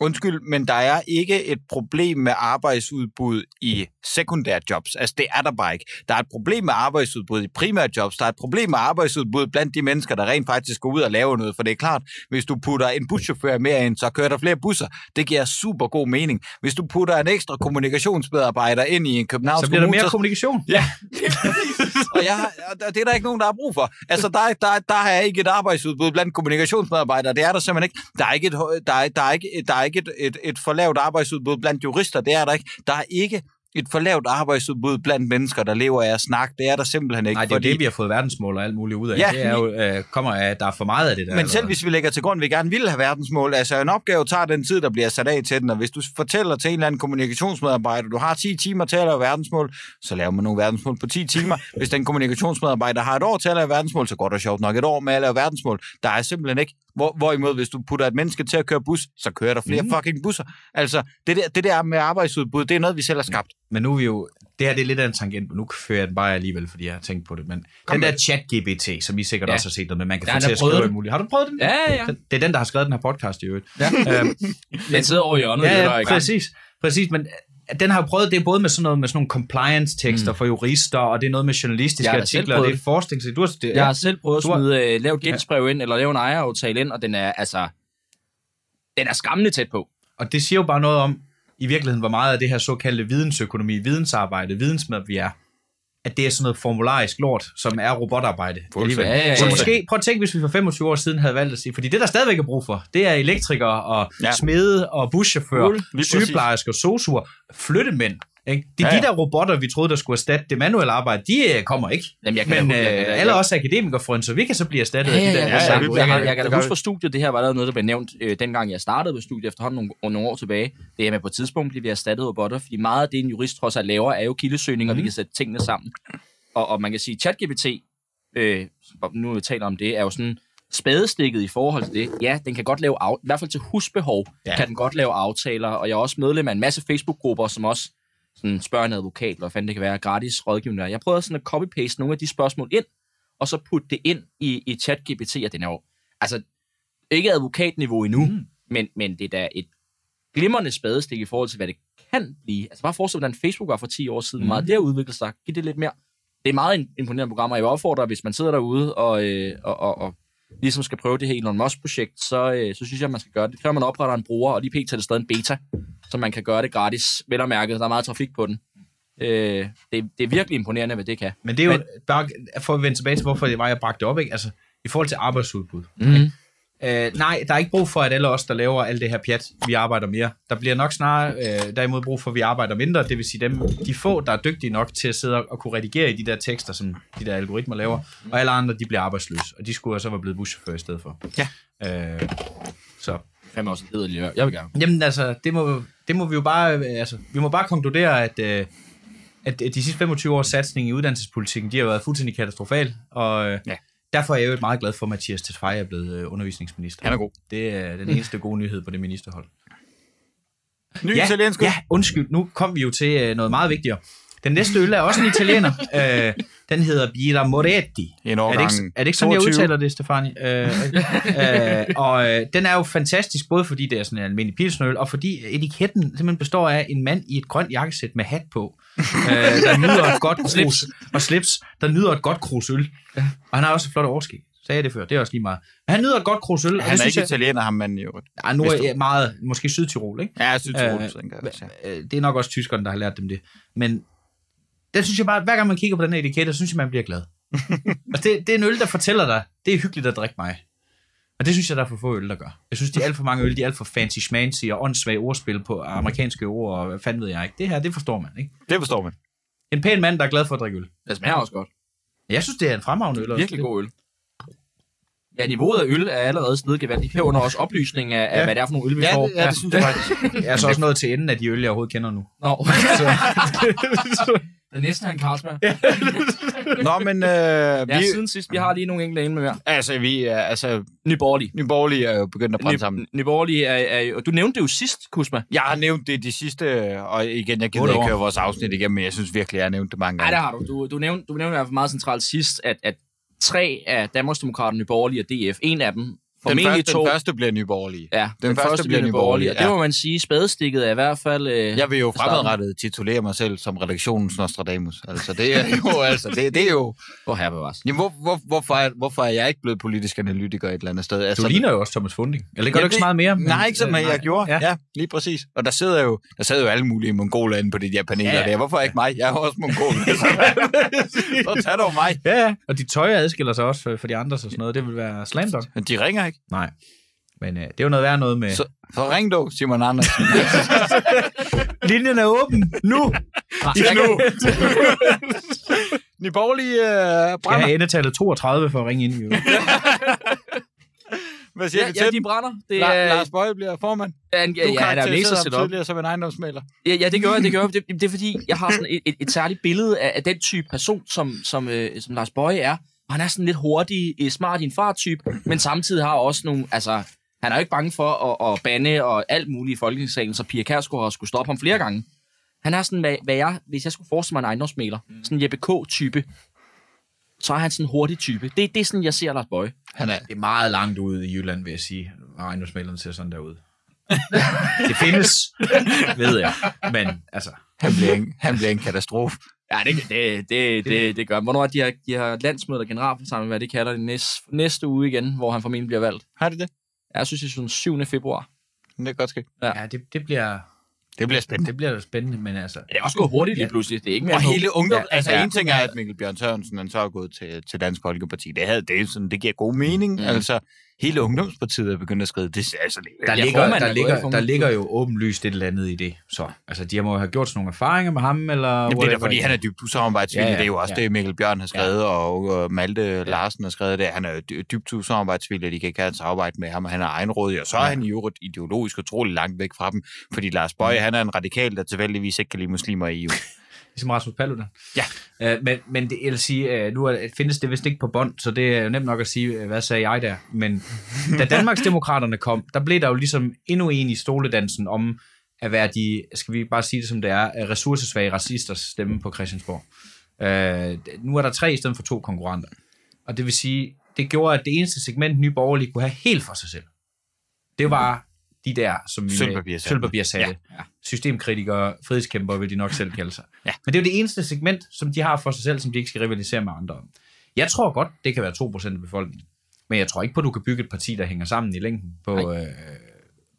Speaker 2: Undskyld, men der er ikke et problem med arbejdsudbud i sekundære jobs. Altså, det er der bare ikke. Der er et problem med arbejdsudbud i primære jobs. Der er et problem med arbejdsudbud blandt de mennesker, der rent faktisk går ud og laver noget. For det er klart, hvis du putter en buschauffør mere ind, så kører der flere busser. Det giver super god mening. Hvis du putter en ekstra kommunikationsmedarbejder ind i en Københavns
Speaker 4: Så bliver der mere kommunikation.
Speaker 2: Ja, og jeg, og det er der ikke nogen, der har brug for. Altså, der, er- der, er- der er ikke et arbejdsudbud blandt kommunikationsmedarbejdere. Det er der simpelthen ikke. Der er ikke et, der er, der er ikke, der er ikke et, et, et for lavt arbejdsudbud blandt jurister. Det er der ikke. Der er ikke et for lavt arbejdsudbud blandt mennesker, der lever af at snakke. Det er der simpelthen ikke.
Speaker 4: Nej, det er jo det, vi har fået verdensmål og alt muligt ud af.
Speaker 2: Ja.
Speaker 4: det er jo, øh, kommer af, at der er for meget af det der.
Speaker 2: Men selv
Speaker 4: allerede.
Speaker 2: hvis vi lægger til grund, at vi gerne vil have verdensmål, altså en opgave tager den tid, der bliver sat af til den, og hvis du fortæller til en eller anden kommunikationsmedarbejder, du har 10 timer til at lave verdensmål, så laver man nogle verdensmål på 10 timer. Hvis den kommunikationsmedarbejder har et år til at lave verdensmål, så går der sjovt nok et år med at lave verdensmål. Der er simpelthen ikke. Hvor, hvorimod, hvis du putter et menneske til at køre bus, så kører der flere mm. fucking busser. Altså, det der, det der med arbejdsudbud, det er noget, vi selv har skabt.
Speaker 4: Men nu er vi jo... Det her det er lidt af en tangent, men nu fører jeg den bare alligevel, fordi jeg har tænkt på det. Men
Speaker 2: Kom
Speaker 4: den
Speaker 2: med
Speaker 4: der chat-GBT, som I sikkert
Speaker 3: Ja.
Speaker 4: også har set noget med, man kan
Speaker 3: Ja,
Speaker 4: få til
Speaker 3: har
Speaker 4: at skrive muligt. Har du prøvet den?
Speaker 3: Ja, ja.
Speaker 4: Den, det er den, der har skrevet den her podcast i øvrigt.
Speaker 3: Ja.
Speaker 4: øhm,
Speaker 3: Den sidder over i hjørnet.
Speaker 4: ja, ja, præcis. Præcis, men den har prøvet, det både med sådan noget med sådan nogle compliance-tekster mm. for jurister, og det er noget med journalistiske artikler, og det er forskning. Så du har, det,
Speaker 3: Jeg har selv prøvet at
Speaker 4: Du har-
Speaker 3: smide, øh, lave et gældsbrev ind, eller lave en ejeraftale ind, og den er, altså, den er skræmmende tæt på.
Speaker 4: Og det siger jo bare noget om, i virkeligheden, hvor meget af det her såkaldte vidensøkonomi, vidensarbejde, vidensmed vi er, at det er sådan noget formularisk lort, som er robotarbejde. alligevel.
Speaker 3: Ja, ja, ja.
Speaker 4: Så måske, prøv at tænke, hvis vi for 25 år siden havde valgt at sige, fordi det, der stadigvæk er brug for, det er elektrikere og
Speaker 2: Ja.
Speaker 4: smede og buschauffører, sygeplejersker, sosuer, flyttemænd. Ikke? Det er
Speaker 2: Ja,
Speaker 4: de der robotter, vi troede, der skulle erstatte det manuelle arbejde, de øh, kommer ikke.
Speaker 3: Jamen, jeg kan
Speaker 4: Men øh, alle os akademikere, så vi kan så blive erstattet
Speaker 3: Ja, ja,
Speaker 4: af de
Speaker 3: ja,
Speaker 4: der.
Speaker 3: ja,
Speaker 2: ja,
Speaker 3: ja,
Speaker 2: det-
Speaker 3: jeg, jeg, jeg kan da huske fra studiet, det her var der noget, der blev nævnt, øh, dengang jeg startede på studiet efterhånden nogle, nogle år tilbage. Det er med på et tidspunkt bliver vi erstattet af robotter, fordi meget af det, en jurist trods alt laver, er jo kildesøgning, og vi kan sætte tingene sammen. Og, og man kan sige, ChatGPT, øh, nu vi taler om det, er jo sådan spadestikket i forhold til det. Ja, den kan godt lave, af, i hvert fald til husbehov. Ja. kan den godt lave aftaler, og jeg er også medlem af en masse Facebook-grupper, som også sådan spørger en advokat, eller hvad fanden det kan være, gratis rådgivning. der. Jeg prøvede sådan at copy-paste nogle af de spørgsmål ind, og så putte det ind i, i ChatGPT, og den er jo, altså, ikke advokatniveau endnu, mm. men, men det er da et glimrende spadestik i forhold til, hvad det kan blive. Altså bare forestil dig, hvordan Facebook var for 10 år siden, mm. meget det har udviklet sig. Giv det lidt mere. Det er meget im- imponerende program, og jeg vil opfordre, hvis man sidder derude og, øh, og, og, og ligesom skal prøve det her Elon Musk-projekt, så, øh, så synes jeg, man skal gøre det. Det kræver, at man opretter en bruger, og lige pt. er det stadig en beta, så man kan gøre det gratis. Vel og mærket, der er meget trafik på den. Øh, det, det er virkelig imponerende, hvad det kan.
Speaker 4: Men det er jo
Speaker 3: Men-
Speaker 4: bare, for at vende tilbage til, hvorfor det var, jeg bragte det op, ikke? Altså, i forhold til arbejdsudbud.
Speaker 3: Mm.
Speaker 4: Øh, nej, der er ikke brug for, at alle os, der laver alt det her pjat, vi arbejder mere. Der bliver nok snarere øh, derimod brug for, at vi arbejder mindre. Det vil sige, dem, de få, der er dygtige nok til at sidde og kunne redigere i de der tekster, som de der algoritmer laver, og alle andre, de bliver arbejdsløse. Og de skulle så være blevet buschauffør i stedet for.
Speaker 2: Ja.
Speaker 4: Øh, så.
Speaker 3: Fandme også hedder lige. Jeg vil gerne.
Speaker 4: Jamen altså, det må, det må vi jo bare, øh, altså, vi må bare konkludere, at, øh, at de sidste 25 års satsning i uddannelsespolitikken, de har været fuldstændig katastrofal, og øh,
Speaker 2: Ja.
Speaker 4: Derfor er jeg jo meget glad for, at Mathias Tesfaye er blevet øh, undervisningsminister.
Speaker 2: Han er god.
Speaker 4: Det er den eneste gode nyhed på det ministerhold.
Speaker 2: Ny
Speaker 4: Ja,
Speaker 2: italiensk
Speaker 4: ja, undskyld, nu kom vi jo til øh, noget meget vigtigere. Den næste øl er også en italiener. øh, den hedder Birra Moretti.
Speaker 2: En
Speaker 4: Er det, ikke, er det ikke sådan,
Speaker 2: 22?
Speaker 4: jeg udtaler det, Stefani? Øh, øh, og øh, den er jo fantastisk, både fordi det er sådan en almindelig pilsnøl, og fordi etiketten simpelthen består af en mand i et grønt jakkesæt med hat på, øh, der nyder et godt krus, og slips, der nyder et godt krus øl. Og han har også et flot overskæg. Sagde jeg det før? Det er også lige meget. Men han nyder et godt krus øl.
Speaker 2: Han er ikke
Speaker 4: jeg,
Speaker 2: italiener, ham manden øvrigt.
Speaker 4: Ja, nu er jeg meget, måske Sydtirol, ikke?
Speaker 2: Ja, synes,
Speaker 4: Øh,
Speaker 2: det er tænker jeg ja.
Speaker 4: Øh, Det er nok også tyskerne, der har lært dem det. Men det synes jeg bare, hver gang man kigger på den her etikette, så synes jeg, man bliver glad. altså, det, det er en øl, der fortæller dig, det er hyggeligt at drikke mig. Og det synes jeg, der er for få øl, der gør. Jeg synes, de er alt for mange øl, de er alt for fancy schmancy og åndssvage ordspil på amerikanske ord, og hvad fanden ved jeg ikke. Det her, det forstår man, ikke?
Speaker 2: Det forstår man.
Speaker 4: En pæn mand, der er glad for at drikke øl.
Speaker 3: Det smager også godt.
Speaker 4: Jeg synes, det er en fremragende øl. også.
Speaker 3: Virkelig god øl. Ja, niveauet af øl er allerede stedet gevaldigt. Herunder også oplysning af, af
Speaker 4: Ja.
Speaker 3: hvad det er for nogle øl, vi
Speaker 2: Ja,
Speaker 3: får.
Speaker 2: det, ja, det synes jeg faktisk.
Speaker 4: Jeg er så også nået til enden af de øl, jeg overhovedet kender nu.
Speaker 3: Nå. Den næste er en Carlsberg. Ja,
Speaker 2: Nå, men øh,
Speaker 3: ja,
Speaker 2: vi,
Speaker 3: siden sidst. Vi har lige nogle enkelte inde med mere.
Speaker 2: altså, vi er, altså,
Speaker 3: Nyborgerlige.
Speaker 2: Nye Borgerlige er jo begyndt at brænde sammen.
Speaker 3: Nyborgerlige er, er jo... Du nævnte det jo sidst, Kusma.
Speaker 2: Jeg har nævnt det de sidste, og igen, jeg gider ikke
Speaker 4: år.
Speaker 2: høre vores afsnit igennem, men jeg synes virkelig, jeg har nævnt det mange
Speaker 3: Nej,
Speaker 2: gange.
Speaker 3: det har du. Du, du, nævnte, du nævnte i hvert fald meget centralt sidst, at, at tre af Danmarksdemokraterne, Nyborgerlige og DF, en af dem,
Speaker 2: den,
Speaker 3: formentlig
Speaker 2: første,
Speaker 3: to...
Speaker 2: den første bliver Nye Borgerlige.
Speaker 3: Ja, den, den første, første bliver Nyborgerlige. Og det
Speaker 2: ja.
Speaker 3: må man sige, spadestikket er i hvert fald... Øh,
Speaker 2: Jeg vil jo fremadrettet titulere mig selv som redaktionens Nostradamus. Altså, det er jo, altså, det, det er jo...
Speaker 3: Hvor her bevares.
Speaker 2: Jamen, hvor, hvor, hvorfor, er, hvorfor er jeg ikke blevet politisk analytiker et eller andet sted? Altså,
Speaker 4: Du ligner jo også Thomas Funding. Eller gør
Speaker 2: Ja,
Speaker 4: du ikke så
Speaker 2: det-
Speaker 4: meget mere? men-
Speaker 2: Nej, ikke så meget,
Speaker 4: Øh,
Speaker 2: jeg gjorde.
Speaker 4: Ja.
Speaker 2: Ja. ja, lige præcis. Og der sidder jo, der sidder jo alle mulige mongoler inde på de der paneler
Speaker 4: Ja,
Speaker 2: ja,
Speaker 4: ja.
Speaker 2: der. Hvorfor ikke mig? Jeg er også mongol. Så tag dog mig.
Speaker 4: Ja, ja. Og dit tøj adskiller sig også øh, for de andre og sådan noget. Det vil være slam dunk.
Speaker 2: Men de ringer ikke.
Speaker 4: Nej. Men øh, det er jo noget værd noget med...
Speaker 2: Så, så ring dog, Simon Andersen.
Speaker 4: Linjen er åben nu.
Speaker 3: Ja, nu.
Speaker 2: Nye Borgerlige øh,
Speaker 4: Jeg
Speaker 2: brænder.
Speaker 4: har endetallet 32 for at ringe ind. Jo.
Speaker 2: Hvad siger
Speaker 3: Ja,
Speaker 2: vi til
Speaker 3: ja, de brænder. Det
Speaker 2: La-
Speaker 3: er,
Speaker 2: Lars Bøje bliver formand.
Speaker 3: ja, ja,
Speaker 2: Du
Speaker 3: ja, er ikke
Speaker 2: ham
Speaker 3: set op.
Speaker 2: tidligere som en ejendomsmaler.
Speaker 3: Ja, ja, det gør jeg, det gør jeg. Det, det er fordi, jeg har sådan et, et, et særligt billede af, af den type person, som, som, øh, som Lars Bøje er. Og han er sådan lidt hurtig, øh, smart i en fartype, men samtidig har også nogle, altså, han er jo ikke bange for at, at bande og alt muligt i Folketingssalen, så Pia Kærsgaard har skulle stoppe ham flere gange. Han er sådan, hvad, hvad jeg, hvis jeg skulle forestille mig en ejendomsmaler, sådan en Jeppe K-type, så er han sådan en hurtig type. Det, det er sådan, jeg ser Lars Bøje.
Speaker 2: Han er,
Speaker 4: Det er meget langt ude i Jylland, vil jeg sige. Og ejendomsmælerne ser sådan der ud. det findes, ved jeg. Men altså,
Speaker 2: han, bliver en, han bliver en katastrofe.
Speaker 3: Ja, det, det, det, det, det gør. Hvornår er de her, de her landsmøder og generalforsamling, hvad de kalder det, næste, næste uge igen, hvor han formentlig bliver valgt?
Speaker 2: Har det det?
Speaker 3: Jeg synes, det er sådan 7. februar.
Speaker 2: Det er godt ske.
Speaker 3: Ja.
Speaker 4: ja, det, det bliver...
Speaker 2: Det bliver spændende.
Speaker 4: Det bliver spændende, men altså...
Speaker 3: Det er også gået hurtigt lige pludselig. Det er ikke mere
Speaker 2: Og hele ungdom,
Speaker 3: Ja,
Speaker 2: altså
Speaker 3: ja.
Speaker 2: en ting er, at Mikkel Bjørn Sørensen, han så er gået til, til Dansk Folkeparti. Det, havde, det, er sådan, det giver god mening.
Speaker 3: Mm.
Speaker 2: Altså, hele ungdomspartiet er begyndt at skrive. Det, er altså,
Speaker 4: Der, ligger,
Speaker 3: formanden
Speaker 4: der,
Speaker 3: er
Speaker 4: ligger, der ligger jo åbenlyst et eller andet i det. Så, altså, de må have gjort sådan nogle erfaringer med ham, eller...
Speaker 2: Jamen, det er da, fordi han er dybt usamarbejdsvillig.
Speaker 4: Ja,
Speaker 2: Ja, det er jo også
Speaker 4: ja.
Speaker 2: det, Mikkel Bjørn har skrevet, ja. og Malte ja. Larsen har skrevet det. Han er jo dy- dybt usamarbejdsvillig, og de kan ikke have et samarbejde med ham, og han er egenrådig. Og så er
Speaker 4: Ja.
Speaker 2: han i øvrigt ideologisk utrolig langt væk fra dem, fordi Lars Bøje, han er en radikal, der tilfældigvis ikke kan lide muslimer i EU.
Speaker 4: Ligesom Rasmus Paludan.
Speaker 2: Ja.
Speaker 4: Uh, men, men det, jeg vil sige, uh, nu er, findes det vist ikke på bånd, så det er jo nemt nok at sige, uh, hvad sagde jeg der? Men da Danmarksdemokraterne kom, der blev der jo ligesom endnu en i stoledansen om at være de, skal vi bare sige det som det er, uh, ressourcesvage racisters stemme på Christiansborg. Uh, nu er der tre i stedet for to konkurrenter. Og det vil sige, det gjorde, at det eneste segment, Nye Borgerlige kunne have helt for sig selv. Det var de der, som vi
Speaker 2: Sølvpapirsatte. Ja,
Speaker 3: ja.
Speaker 4: Systemkritikere, frihedskæmpere vil de nok selv kalde sig.
Speaker 2: Ja.
Speaker 4: Men det er jo det eneste segment, som de har for sig selv, som de ikke skal rivalisere med andre om. Jeg tror godt, det kan være 2% af befolkningen. Men jeg tror ikke på, at du kan bygge et parti, der hænger sammen i længden på, øh,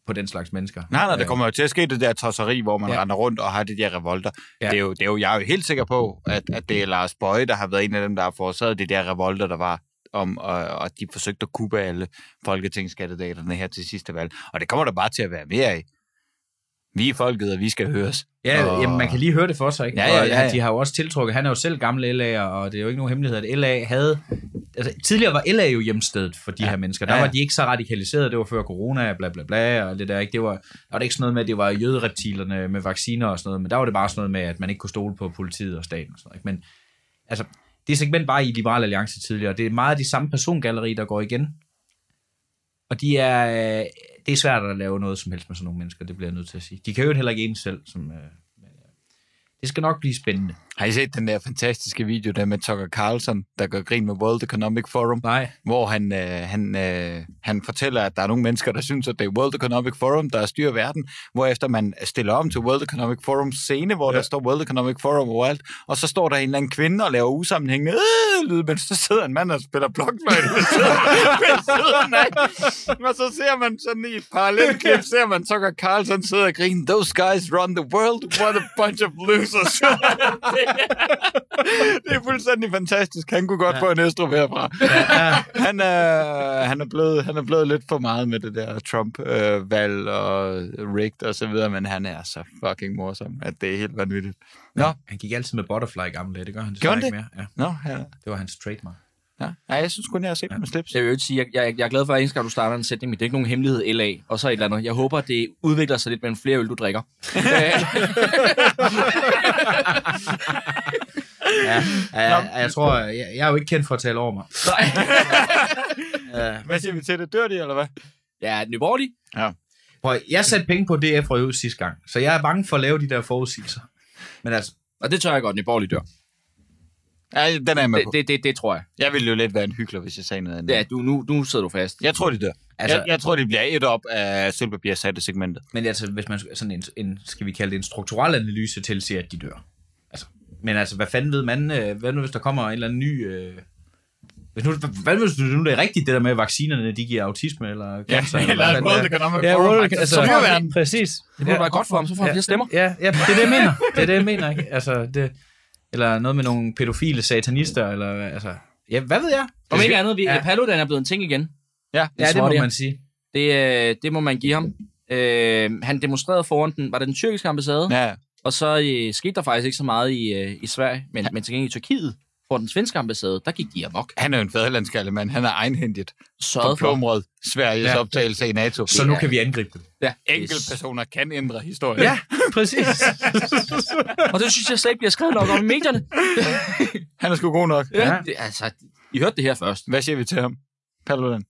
Speaker 4: på den slags mennesker.
Speaker 2: Nej, nej, der
Speaker 4: Øh,
Speaker 2: kommer jo til at ske det der tosseri, hvor man
Speaker 4: Ja.
Speaker 2: render rundt og har de der revolter.
Speaker 4: Ja.
Speaker 2: Det, er jo, det er jo, jeg er jo helt sikker på, at, at det er Lars Bøje, der har været en af dem, der har forårsaget de der revolter, der var om, og, og de forsøgte at kubbe alle folketingskandidaterne her til sidste valg. Og det kommer der bare til at være mere af. Vi er folket, og vi skal høres.
Speaker 4: Ja,
Speaker 2: og...
Speaker 4: jamen, man kan lige høre det for sig, ikke?
Speaker 2: Ja, ja, ja, ja.
Speaker 4: de har jo også tiltrukket, han er jo selv gammel LA'er, og det er jo ikke nogen hemmelighed, at LA havde... Altså, tidligere var LA jo hjemstedet for de
Speaker 2: Ja.
Speaker 4: her mennesker. Der
Speaker 2: Ja, ja.
Speaker 4: var de ikke så radikaliseret, det var før corona, bla bla bla, og det der, ikke? Det var, der var det ikke sådan noget med, at det var jødereptilerne med vacciner og sådan noget, men der var det bare sådan noget med, at man ikke kunne stole på politiet og staten og sådan noget, ikke? Men altså, det segment var i Liberal Alliance tidligere, og det er meget de samme persongalleri, der går igen. Og de er, øh, det er svært at lave noget som helst med sådan nogle mennesker, det bliver jeg nødt til at sige. De kan jo heller ikke en selv, som, øh, øh, det skal nok blive spændende.
Speaker 2: Har I set den der fantastiske video der med Tucker Carlson, der gør grin med World Economic Forum?
Speaker 4: Nej.
Speaker 2: hvor han, øh, han, øh, han fortæller, at der er nogle mennesker, der synes, at det er World Economic Forum, der styrer verden, hvorefter man stiller om til World Economic Forum scene, hvor ja. Der står World Economic Forum overalt, og så står der en eller anden kvinde og laver usammenhængende øh, lyd, men så sidder en mand og spiller blokfløjte ved siden- af. Og så ser man sådan i et parallelklip, ser man Tucker Carlson sidder og griner, those guys run the world, what a bunch of losers. det er fuldstændig fantastisk. Han kunne godt ja. få en Estrup herfra. han, er, han, er blevet, han er blevet lidt for meget med det der Trump-valg og rigged og så videre, men han er så fucking morsom, at det er helt vanvittigt. Nå,
Speaker 4: Han gik altid med butterfly gamle det gør han desværre ikke mere. Ja,
Speaker 2: nå, ja.
Speaker 4: det var hans trademark.
Speaker 2: Ja. ja jeg synes kun, jeg har set ja. med slips.
Speaker 3: Jeg vil jo ikke sige, jeg, jeg, jeg er glad for, at eneste du starter en sætning, men det er ikke nogen hemmelighed LA, og så et eller andet. Jeg håber, at det udvikler sig lidt med en flere øl, du drikker.
Speaker 4: Ja, ja, ja jeg tror, jeg, jeg er jo ikke kendt for at tale over mig.
Speaker 2: Hvad siger vi til det? Dør de, eller hvad?
Speaker 3: ja, Nyborgerlig.
Speaker 4: Prøv, at- jeg satte penge på DF røve sidste gang, så jeg er bange for at lave de der forudsigelser. Men altså,
Speaker 3: Og det tør jeg godt, Nyborgerlig dør.
Speaker 2: Ja, den er jeg med
Speaker 3: Det,
Speaker 2: på.
Speaker 3: det, det, det tror jeg.
Speaker 2: Jeg ville jo lidt være en hyggelig, hvis jeg sagde noget andet.
Speaker 3: Ja, du, nu, nu sidder du fast.
Speaker 2: Jeg tror, de dør.
Speaker 4: Altså-
Speaker 2: Altså, jeg, jeg tror, de bliver et op af sølvpapir satte segmentet.
Speaker 4: men altså, hvis man sådan en, en, skal vi kalde det en strukturel analyse til, siger, at de dør. Altså, men altså, hvad fanden ved man, øh, hvad nu hvis der kommer en eller anden ny... Øh, hvis nu, hvad hvis nu det er rigtigt, det der med, at vaccinerne, de giver autisme eller cancer?
Speaker 2: eller
Speaker 4: hvad
Speaker 2: at
Speaker 4: fanden
Speaker 2: World
Speaker 4: det er?
Speaker 2: Economic
Speaker 4: Ja,
Speaker 2: Forum faktisk
Speaker 4: altså,
Speaker 2: styrer verden.
Speaker 4: Præcis.
Speaker 3: Det må ja. være godt for ham, så får han flere stemmer.
Speaker 4: Ja, ja, det er det, jeg mener. Det er det, jeg mener, ikke? Altså, det, eller noget med nogle pædofile satanister, eller altså... Ja, hvad ved jeg?
Speaker 3: Om ikke andet, vi,
Speaker 4: Ja.
Speaker 3: Paludan er blevet en ting igen.
Speaker 2: Ja,
Speaker 4: Ja, det må man sige.
Speaker 3: Det, øh, det må man give ham. Øh, han demonstrerede foran den, var det den tyrkiske ambassade?
Speaker 2: ja.
Speaker 3: Og så øh, skete der faktisk ikke så meget i, øh, i Sverige, men, ja. men til gengæld i Tyrkiet, for den svenske ambassade, der gik de amok.
Speaker 2: Han er jo en fædrelandskalde mand. Han er egenhændigt
Speaker 3: Sørget for.
Speaker 2: plområdet Sveriges
Speaker 4: Ja.
Speaker 2: optagelse i NATO.
Speaker 4: Så nu kan vi angribe dem.
Speaker 3: Ja,
Speaker 2: Enkeltpersoner kan ændre historien.
Speaker 4: Ja, præcis.
Speaker 3: Og det synes jeg slet ikke bliver skrevet nok om i medierne.
Speaker 2: Han er sgu god nok.
Speaker 3: Ja.
Speaker 4: Ja.
Speaker 3: Det, altså, I hørte det her først.
Speaker 2: Hvad siger vi til ham? Paludan.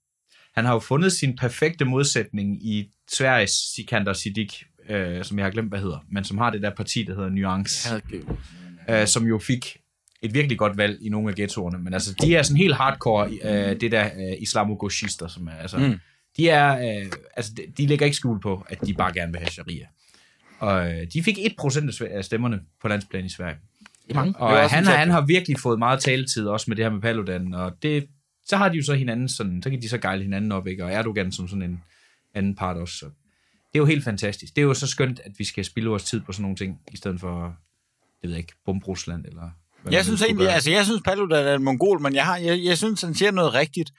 Speaker 4: Han har jo fundet sin perfekte modsætning i Sveriges Sikander Siddiq, øh, som jeg har glemt, hvad hedder, men som har det der parti, der hedder Nuance, øh, som jo fik et virkelig godt valg i nogle af ghettoerne. Men altså, de er sådan helt hardcore, øh, det der øh, islamogoshister, som er, altså,
Speaker 2: Mm.
Speaker 4: de er, øh, altså, de, de lægger ikke skjul på, at de bare gerne vil have sharia. Og øh, de fik 1% af stemmerne på landsplan i Sverige.
Speaker 3: Det mange.
Speaker 4: Og
Speaker 2: Det
Speaker 4: han, har, han har virkelig fået meget taletid også med det her med Paludan, og det, så har de jo så hinanden sådan, så kan de så gejle hinanden op, ikke? Og Erdogan som sådan en anden part også. Så det er jo helt fantastisk. Det er jo så skønt, at vi skal spille vores tid på sådan nogle ting, i stedet for, det ved jeg ikke, bombe Rusland, eller
Speaker 2: Jeg synes egentlig, altså jeg synes Paludan er en mongol, men jeg, har, jeg, jeg synes, han siger noget rigtigt,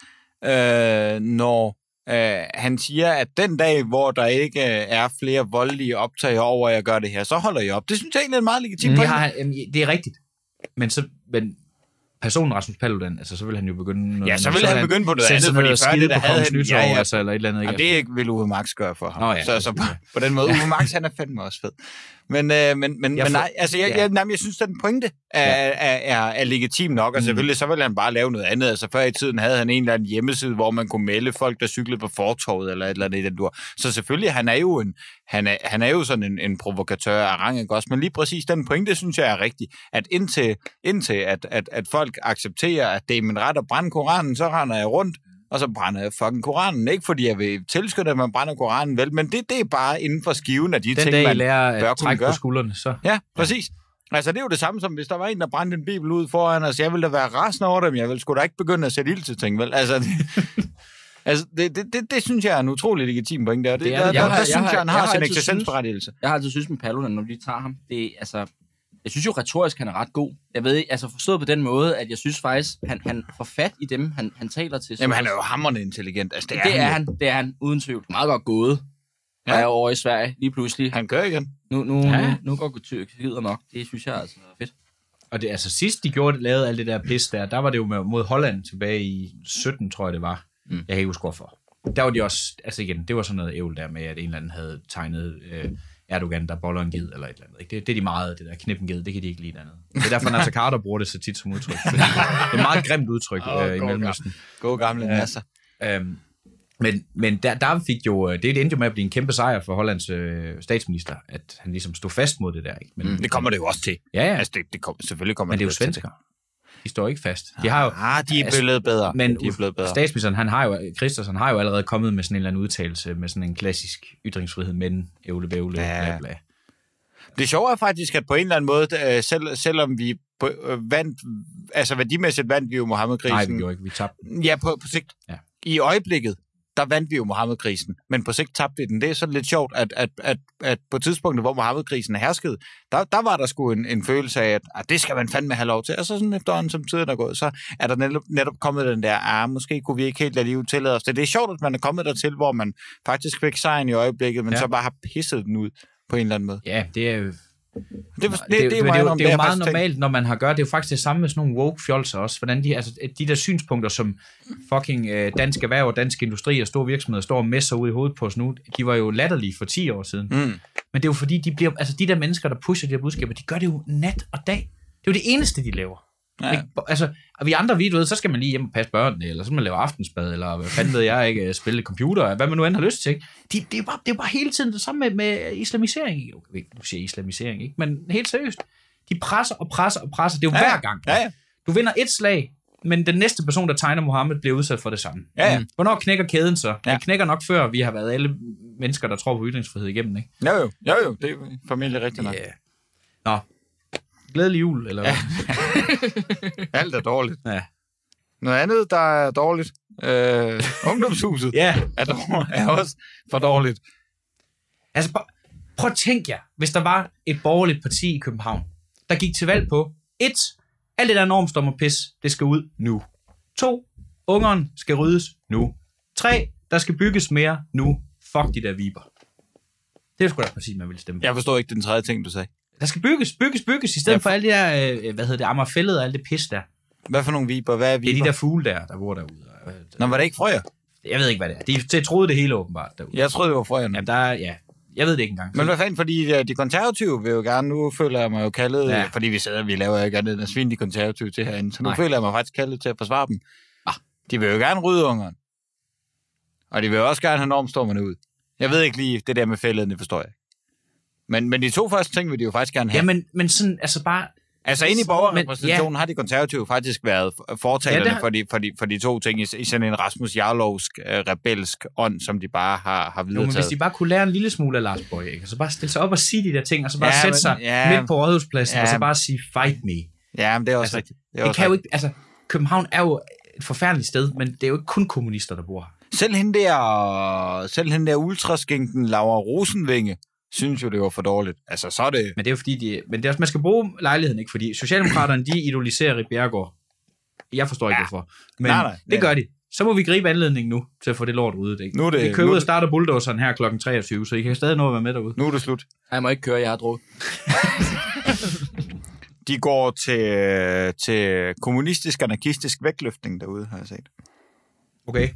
Speaker 2: øh, når øh, han siger, at den dag, hvor der ikke øh, er flere voldelige optag over, at jeg gør det her, så holder jeg op. Det synes jeg egentlig er en meget legitim
Speaker 4: det,
Speaker 2: pointe.
Speaker 4: har, han- det er rigtigt. Men så, men personen Rasmus Paludan, altså så vil han jo begynde...
Speaker 2: Ja, så vil han begynde på noget andet, fordi før det, der havde han...
Speaker 4: Nytår,
Speaker 2: Ja, ja,
Speaker 4: altså, eller et eller andet. Ikke?
Speaker 2: Jamen, det er ikke, vil Uwe Max gøre for ham.
Speaker 4: Nå ja.
Speaker 2: Så, så på, på den måde, Uwe Max, han er fandme også fed. Men, øh, men, men,
Speaker 4: Jeg
Speaker 2: men nej, altså, jeg,
Speaker 4: ja.
Speaker 2: jeg, nej, jeg synes, den pointe er, er, er, er legitim nok, og
Speaker 4: Mm.
Speaker 2: selvfølgelig så vil han bare lave noget andet. Altså, før i tiden havde han en eller anden hjemmeside, hvor man kunne melde folk, der cyklede på fortorvet, eller et eller andet i den dur. Så selvfølgelig, han er jo, en, han er, han er jo sådan en, en provokatør af rang, ikke også? Men lige præcis den pointe, synes jeg er rigtig, at indtil, indtil at, at, at folk accepterer, at det er min ret at brænde Koranen, så render jeg rundt, og så brænder jeg fucking Koranen. Ikke fordi jeg vil tilskynde, at man brænder Koranen, vel, men det, det er bare inden for skiven af de
Speaker 4: Den
Speaker 2: ting,
Speaker 4: dag,
Speaker 2: man
Speaker 4: lærer
Speaker 2: bør
Speaker 4: at
Speaker 2: kunne
Speaker 4: trække på
Speaker 2: gøre.
Speaker 4: skuldrene, så...
Speaker 2: Ja, præcis. Altså, det er jo det samme som, hvis der var en, der brændte en bibel ud foran os. Jeg ville da være rasende over dem. Jeg ville sgu da ikke begynde at sætte ild til ting, vel? Altså, det, altså det, det, det, det, synes jeg er en utrolig legitim point der. Det,
Speaker 3: Det er
Speaker 2: der,
Speaker 3: det.
Speaker 2: der,
Speaker 3: Jeg
Speaker 2: der,
Speaker 3: har- jeg
Speaker 2: synes
Speaker 3: har-
Speaker 2: jeg, han
Speaker 3: jeg
Speaker 2: har,
Speaker 3: har
Speaker 2: sin
Speaker 3: altid
Speaker 2: eksistensberettigelse.
Speaker 3: Jeg har altid synes med Paludan, når de tager ham, det er, altså, jeg synes jo retorisk, han er ret god. Jeg ved ikke, altså forstået på den måde, at jeg synes faktisk, han, han får fat i dem, han, han taler til.
Speaker 2: Jamen, han er jo hammerende intelligent. Altså, det er,
Speaker 3: det er
Speaker 2: jo.
Speaker 3: han, det er han, uden tvivl. Meget godt gået.
Speaker 2: Ja.
Speaker 3: Jeg er over i Sverige lige pludselig.
Speaker 2: Han gør igen.
Speaker 3: Nu, nu,
Speaker 4: Ja.
Speaker 3: nu, nu går Tyrkiet nok. Det synes jeg altså er fedt.
Speaker 4: Og det, altså sidst de gjorde, lavede alt det der pis der, der var det jo med, mod Holland tilbage i 17, tror jeg det var.
Speaker 3: Mm.
Speaker 4: Jeg kan ikke huske hvorfor. Der var de også, altså igen, det var sådan noget ævl der med, at en eller anden havde tegnet øh, Erdogan, der boller en ged, eller et eller andet. Ikke? Det, det er de meget, det der knip en ged, det kan de ikke lide andet. Det er derfor, Nasser Carter bruger det så tit som udtryk. Fordi det er et meget grimt udtryk
Speaker 2: Åh,
Speaker 4: øh, i Mellemøsten.
Speaker 2: God gamle. Nasser.
Speaker 4: Øhm, Men, men der, der fik jo, øh, det endte jo med at blive en kæmpe sejr for Hollands øh, statsminister, at han ligesom stod fast mod det der. Ikke? Men,
Speaker 2: Mm, det kommer det jo også til.
Speaker 4: Ja, ja.
Speaker 2: Altså, det, det kommer, selvfølgelig kommer
Speaker 4: Men det er jo
Speaker 2: til
Speaker 4: svensker. De står ikke fast. De har jo,
Speaker 2: Ah, de er blevet bedre.
Speaker 4: men
Speaker 2: de er blevet bedre.
Speaker 4: statsministeren, han har jo, Christensen har jo allerede kommet med sådan en eller anden udtalelse, med sådan en klassisk ytringsfrihed, men ævle bævle,
Speaker 2: Ja.
Speaker 4: bla bla.
Speaker 2: Det sjove er faktisk, at på en eller anden måde, øh, selv, selvom vi på, øh, vandt, altså værdimæssigt vandt vi jo Mohammed-krisen.
Speaker 4: Nej, vi gjorde ikke, vi tabte.
Speaker 2: Ja, på, på sigt.
Speaker 4: Ja.
Speaker 2: I øjeblikket, der vandt vi jo Mohammed-krisen, men på sigt tabte vi den. Det er sådan lidt sjovt, at, at, at, at på tidspunktet, hvor Mohammed-krisen er hersket, der, der var der sgu en, en følelse af, at, at det skal man fandme have lov til. Og så sådan efterhånden, som tiden er gået, så er der netop, netop kommet den der, ah, måske kunne vi ikke helt alligevel tillade os det. Det er sjovt, at man er kommet dertil, hvor man faktisk fik sejren i øjeblikket, men
Speaker 4: Ja.
Speaker 2: så bare har pisset den ud på en eller anden måde.
Speaker 4: Ja, det er
Speaker 2: Det, det, det,
Speaker 4: det, det, det,
Speaker 2: må
Speaker 4: det, er
Speaker 2: indrømme,
Speaker 4: det er jo meget
Speaker 2: faktisk tænkt.
Speaker 4: normalt, når man har gjort. Det er jo faktisk det samme med sådan nogle woke fjolser også. Hvordan de, altså, de der synspunkter, som fucking øh, dansk erhverv og dansk industri og store virksomheder står og messer ud i hovedet på os nu, de var jo latterlige for 10 år siden.
Speaker 2: Mm.
Speaker 4: Men det er jo fordi, de, bliver, altså, de der mennesker, der pusher de her budskaber, de gør det jo nat og dag. Det er jo det eneste, de laver.
Speaker 2: Ja.
Speaker 4: Ikke? Altså, og vi andre, vi ved, så skal man lige hjem og passe børnene, eller så skal man lave aftensbad, eller hvad fanden ved jeg ikke, spille computer, hvad man nu end har lyst til. Ikke? De, det, er bare, det er bare hele tiden det samme med, med islamisering. Jo, Nu siger islamisering, ikke? men helt seriøst. De presser og presser og presser. Det er jo
Speaker 2: Ja,
Speaker 4: hver gang.
Speaker 2: Ja, ja.
Speaker 4: Du vinder et slag, men den næste person, der tegner Mohammed, bliver udsat for det samme.
Speaker 2: Ja, ja.
Speaker 4: Mm. Hvornår knækker kæden så?
Speaker 2: Ja.
Speaker 4: Den knækker nok før, vi har været alle mennesker, der tror på ytringsfrihed igennem. Ikke?
Speaker 2: Jo, jo, jo, jo, det er formentlig rigtigt nok.
Speaker 4: Yeah. Nå. Glædelig jul, eller hvad?
Speaker 2: Alt er dårligt.
Speaker 4: Ja.
Speaker 2: Noget andet, der er dårligt. Øh, ungdomshuset
Speaker 4: Ja.
Speaker 2: er, dår- er også for dårligt.
Speaker 4: Altså, prøv, prøv at tænke jer, hvis der var et borgerligt parti i København, der gik til valg på, et, alt det der normstorm og pis, det skal ud nu. To, ungeren skal ryddes nu. Tre, der skal bygges mere nu. Fuck de der viber. Det er sgu da parti, man vil stemme.
Speaker 2: Jeg forstår ikke den tredje ting, du sagde.
Speaker 4: Der skal bygges, bygges, bygges, i stedet
Speaker 2: Ja,
Speaker 4: for alt det der, øh, hvad hedder det, Amagerfællet og alt det pis der.
Speaker 2: Hvad for nogle viber? Hvad er
Speaker 4: Det er
Speaker 2: viber?
Speaker 4: de der fugle der, der bor derude.
Speaker 2: Nå, var det ikke frøer?
Speaker 4: Jeg ved ikke, hvad det er. De, de troede det hele åbenbart derude.
Speaker 2: Jeg troede, det var frøerne.
Speaker 4: Jamen, der er, ja, jeg ved det ikke engang.
Speaker 2: Men hvad fanden, fordi øh, de konservative vil jo gerne, nu føler jeg mig jo kaldet,
Speaker 4: Ja.
Speaker 2: ja. fordi vi sidder, vi laver jo ikke andet end at svine de konservative til herinde, så nu
Speaker 4: Nej.
Speaker 2: Føler jeg mig faktisk kaldet til at forsvare dem.
Speaker 4: Ah.
Speaker 2: De vil jo gerne rydde ungeren. Og de vil også gerne have normstormerne ud. Jeg ved ikke lige, det der med fældet, det forstår jeg. Men, men de to første ting vil de jo faktisk gerne have.
Speaker 4: Ja, men, men sådan, altså bare,
Speaker 2: Altså inde i borgerrepræsentationen har de konservative faktisk været fortalerne
Speaker 4: Ja,
Speaker 2: ja,
Speaker 4: det-
Speaker 2: for, de, for, de, for de to ting i, i sådan en Rasmus Jarlovsk uh, rebelsk ånd, som de bare har, har
Speaker 4: Jo, men hvis de bare kunne lære en lille smule af Lars Bøge, ikke? Så bare stille sig op og sige de der ting, og så bare
Speaker 2: Ja,
Speaker 4: ja, sætte
Speaker 2: men-
Speaker 4: sig
Speaker 2: ja.
Speaker 4: ja, midt på rådhuspladsen, ja,
Speaker 2: Ja.
Speaker 4: og så bare sige, fight me.
Speaker 2: Ja, men det er også
Speaker 4: Altså,
Speaker 2: rigtigt. Det, er
Speaker 4: Det
Speaker 2: også
Speaker 4: kan jo
Speaker 2: rigtigt.
Speaker 4: ikke, altså, København er jo et forfærdeligt sted, men det er jo ikke kun kommunister, der bor her.
Speaker 2: Selv hende der, selv hende der ultraskænken Laura Rosenvinge, synes jo, det var for dårligt. Altså, så er det...
Speaker 4: Men det er jo fordi, de, men det er også, man skal bruge lejligheden, ikke? Fordi Socialdemokraterne, de idoliserer Rit Bjerregaard. Jeg forstår ikke,
Speaker 2: Ja.
Speaker 4: hvorfor. Men
Speaker 2: Nej, nej.
Speaker 4: det gør de. Så må vi gribe anledningen nu, til at få det lort ryddet, ikke?
Speaker 2: Nu er det-
Speaker 4: vi kører
Speaker 2: nu
Speaker 4: ud
Speaker 2: er
Speaker 4: og
Speaker 2: det-
Speaker 4: starter bulldozeren her kl. 23, så I kan stadig nå at være med derude.
Speaker 2: Nu er det slut.
Speaker 3: Jeg må ikke køre, jeg har drukket.
Speaker 2: De går til, til kommunistisk anarkistisk vægtløftning derude, har jeg set.
Speaker 4: Okay.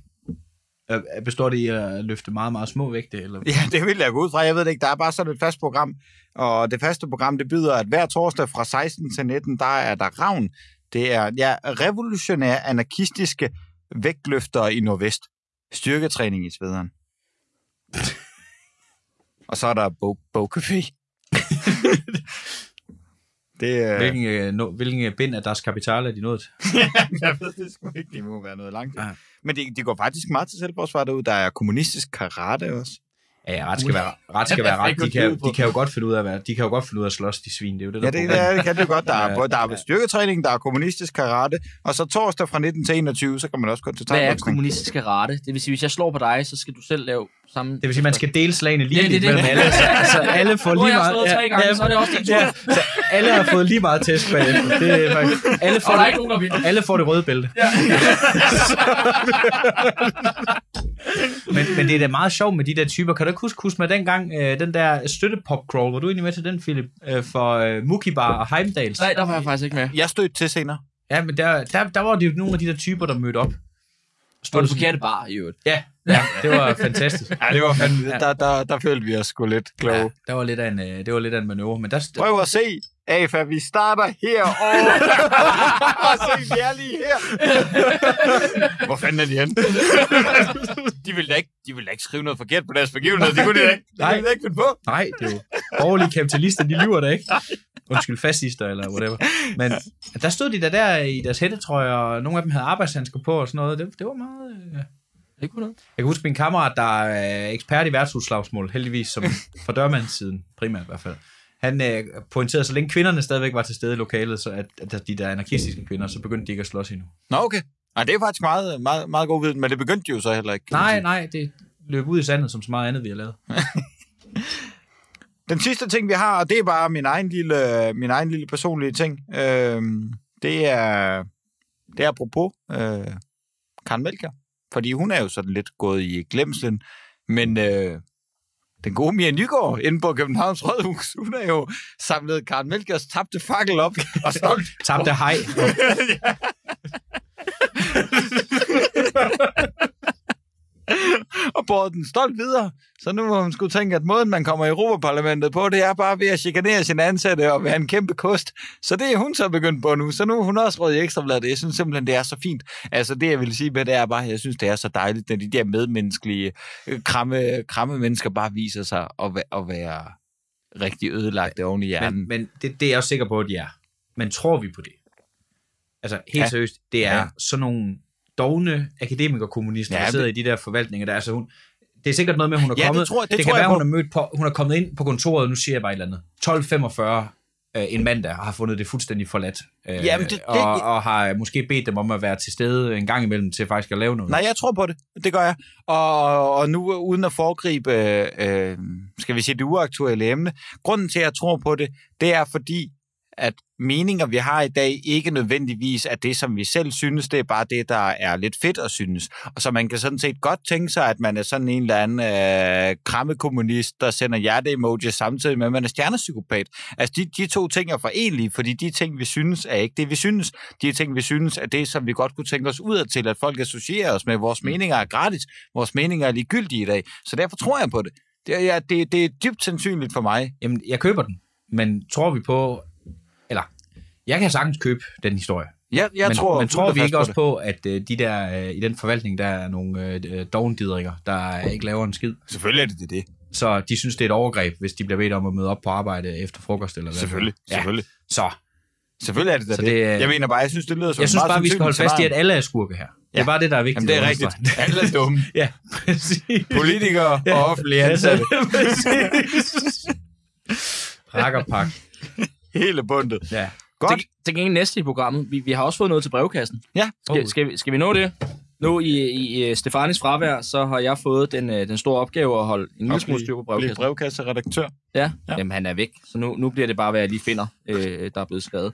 Speaker 4: Øh, Består det i at løfte meget, meget små vægte? Eller?
Speaker 2: Ja, det vil jeg gå ud fra. Jeg ved det ikke. Der er bare sådan et fast program. Og det faste program, det byder, at hver torsdag fra 16 til 19, der er der ravn. Det er ja, revolutionære anarkistiske vægtløftere i Nordvest. Styrketræning i svederen. Og så er der bog, bogcafé. det er...
Speaker 4: Hvilken, øh, no, hvilken øh, bind af deres kapital er de nået
Speaker 2: jeg ved det sgu ikke. Det må være noget langt.
Speaker 4: Ja.
Speaker 2: Men de, de går faktisk meget til selvforsvar derude. Der er kommunistisk karate også.
Speaker 4: Ja, ja, ret skal være ret. Skal
Speaker 3: Ja,
Speaker 4: være ret. De, kan, de kan jo godt finde ud af, hvad, de kan jo godt finde ud af at slås, de svin. Det er jo det, der
Speaker 2: Ja, det,
Speaker 4: problemet.
Speaker 2: det kan det jo godt. Der er,
Speaker 4: Ja,
Speaker 2: både, der er styrketræning, der er kommunistisk karate, og så torsdag fra 19 til 21, så kan man også gå til
Speaker 3: Hvad er
Speaker 2: tegnboksning.
Speaker 3: kommunistiske rate? Det vil sige, hvis jeg slår på dig, så skal du selv lave samme...
Speaker 4: Det vil sige, at man skal dele slagene lige
Speaker 3: Ja, det det.
Speaker 4: mellem alle. Altså, altså, alle får
Speaker 3: Nu har
Speaker 4: lige
Speaker 3: jeg
Speaker 4: meget...
Speaker 3: slået tre gange, så er det også din tur.
Speaker 4: Ja, så alle har fået lige meget tæsk bagefter. Det er faktisk, alle, får
Speaker 3: Og der
Speaker 4: det,
Speaker 3: ikke nogen, der
Speaker 4: alle får det røde bælte. Ja. men, men det er da meget sjovt med de der typer. Kan du ikke huske, huske med dengang, øh, den der støttepopcrawl, var du egentlig med til den, Philip? Øh, for øh, Mukibar og Heimdals?
Speaker 3: Nej, der var jeg faktisk ikke med.
Speaker 2: Jeg stødte til senere.
Speaker 4: Ja, men der, der, der var det jo nogle af de der typer, der mødte op.
Speaker 3: Det var det forkerte bar, i øvrigt.
Speaker 4: Ja, ja, det var fantastisk.
Speaker 2: Ja, det var fandme, der, der, der følte vi os sgu lidt kloge.
Speaker 4: Ja, der var lidt af en, øh, det var lidt af en manøvre, men der,
Speaker 2: Prøv at se, AFA, vi starter her, og, og se, vi er lige her. Hvor fanden er de henne? de ville da ikke, de ville da ikke skrive noget forkert på deres begivenhed. Det kunne de da ikke, det
Speaker 4: Nej.
Speaker 2: kunne de da ikke finde på.
Speaker 4: Nej, det er jo borgerlige kapitalister, de lyver da ikke. Undskyld, fascister eller whatever. Men der stod de der der i deres hættetrøjer, og nogle af dem havde arbejdshandsker på og sådan noget. Det, det var meget... Øh...
Speaker 3: Kunne noget.
Speaker 4: Jeg kan huske min kammerat, der er ekspert i værtshusslagsmål, heldigvis, som fra dørmandssiden, primært i hvert fald. Han øh, pointerede, så længe kvinderne stadigvæk var til stede i lokalet, så at, at de der anarkistiske kvinder, så begyndte de ikke at slås endnu.
Speaker 2: Nå, okay. Nej, det er faktisk meget, meget, meget god viden, men det begyndte de jo så heller ikke.
Speaker 4: Nej, nej, det løb ud i sandet, som så meget andet, vi har lavet.
Speaker 2: Den sidste ting, vi har, og det er bare min egen lille, min egen lille personlige ting, øh, det er, det er apropos øh, Karen Melker. Fordi hun er jo sådan lidt gået i glemslen, men øh, den gode Mia Nygaard inde på Københavns Rådhus, hun er jo samlet Karen Melkers tabte fakkel op og stolt.
Speaker 4: Tabte hej.
Speaker 2: og båret den stolt videre. Så nu må hun skulle tænke, at måden, man kommer i Europaparlamentet på, det er bare ved at chikanere sine ansatte og være en kæmpe kost. Så det er hun så begyndt på nu. Så nu er hun også råd i ekstrabladet. Jeg synes simpelthen, det er så fint. Altså det, jeg vil sige med det er bare, jeg synes, det er så dejligt, når de der medmenneskelige, øh, kramme, kramme mennesker bare viser sig at, at være rigtig ødelagte oven i hjernen.
Speaker 4: Men, men det, det er jeg også sikker på, at de er. Men tror vi på det? Altså, helt
Speaker 2: Ja.
Speaker 4: seriøst, det er
Speaker 2: ja.
Speaker 4: sådan nogle dogne akademikerkommunister,
Speaker 2: Ja,
Speaker 4: der sidder
Speaker 2: det-
Speaker 4: i de der forvaltninger. Der, altså, hun, det er sikkert noget med, at hun er
Speaker 2: Ja, det
Speaker 4: kommet...
Speaker 2: tror- det
Speaker 4: det
Speaker 2: tror
Speaker 4: kan
Speaker 2: jeg
Speaker 4: være,
Speaker 2: på.
Speaker 4: hun er, mødt på, hun er kommet ind på kontoret, nu siger jeg bare et eller andet. 12.45 øh, en mand, der har fundet det fuldstændig forladt. Øh,
Speaker 2: Jamen, det- det-
Speaker 4: og, og har måske bedt dem om at være til stede en gang imellem til faktisk at lave noget.
Speaker 2: Nej, jeg tror på det. Det gør jeg. Og, og nu uden at foregribe, øh, skal vi sige, det uaktuelle emne. Grunden til, at jeg tror på det, det er fordi, at meninger, vi har i dag, ikke nødvendigvis er det, som vi selv synes. Det er bare det, der er lidt fedt at synes. Og så man kan sådan set godt tænke sig, at man er sådan en eller anden øh, krammekommunist, der sender hjerte-emoji samtidig med, at man er stjernepsykopat. Altså, de, de to ting er forenlige, fordi de ting, vi synes, er ikke det, vi synes. De ting, vi synes, er det, som vi godt kunne tænke os ud til, at folk associerer os med. Vores meninger er gratis. Vores meninger er ligegyldige i dag. Så derfor tror jeg på det. Det er, ja, det, det er dybt sandsynligt for mig.
Speaker 4: Jamen, jeg køber den. Men tror vi på... Jeg kan sagtens købe den historie.
Speaker 2: Jeg, jeg
Speaker 4: men,
Speaker 2: tror,
Speaker 4: men tror vi
Speaker 2: og
Speaker 4: ikke også på, at øh, de der øh, i den forvaltning, der er nogle øh, dovendidringer, der ikke laver en skid?
Speaker 2: Selvfølgelig er det det. det.
Speaker 4: Så de synes, det er et overgreb, hvis de bliver bedt om at møde op på arbejde efter frokost eller hvad.
Speaker 2: Selvfølgelig.
Speaker 4: Ja.
Speaker 2: Selvfølgelig.
Speaker 4: Så
Speaker 2: Selvfølgelig er det da
Speaker 4: Så
Speaker 2: det.
Speaker 4: det, øh,
Speaker 2: Jeg mener bare, jeg synes, det lyder som
Speaker 4: jeg synes bare, vi skal holde fast i, at alle er skurke her. Det er
Speaker 2: Ja.
Speaker 4: bare det, der er vigtigt.
Speaker 2: Jamen, det er rigtigt. Alle er dumme.
Speaker 4: Ja, præcis.
Speaker 2: Politikere og offentlige ansatte.
Speaker 4: præcis. Rakkerpak.
Speaker 2: Hele bundet.
Speaker 4: Ja.
Speaker 2: Godt.
Speaker 3: Til, til gengæld næste i programmet. Vi, vi har også fået noget til brevkassen.
Speaker 2: Ja.
Speaker 3: Skal, skal, vi, skal vi nå det? Nu i, i øh, Stefanis fravær, så har jeg fået den, øh, den store opgave at holde en lille smule styr på
Speaker 2: Blive
Speaker 3: brevkassen.
Speaker 2: brevkasseredaktør.
Speaker 3: Ja,
Speaker 2: Ja.
Speaker 3: ja. Jamen, han er væk. Så nu, nu bliver det bare, hvad jeg lige finder, øh, der er blevet skrevet.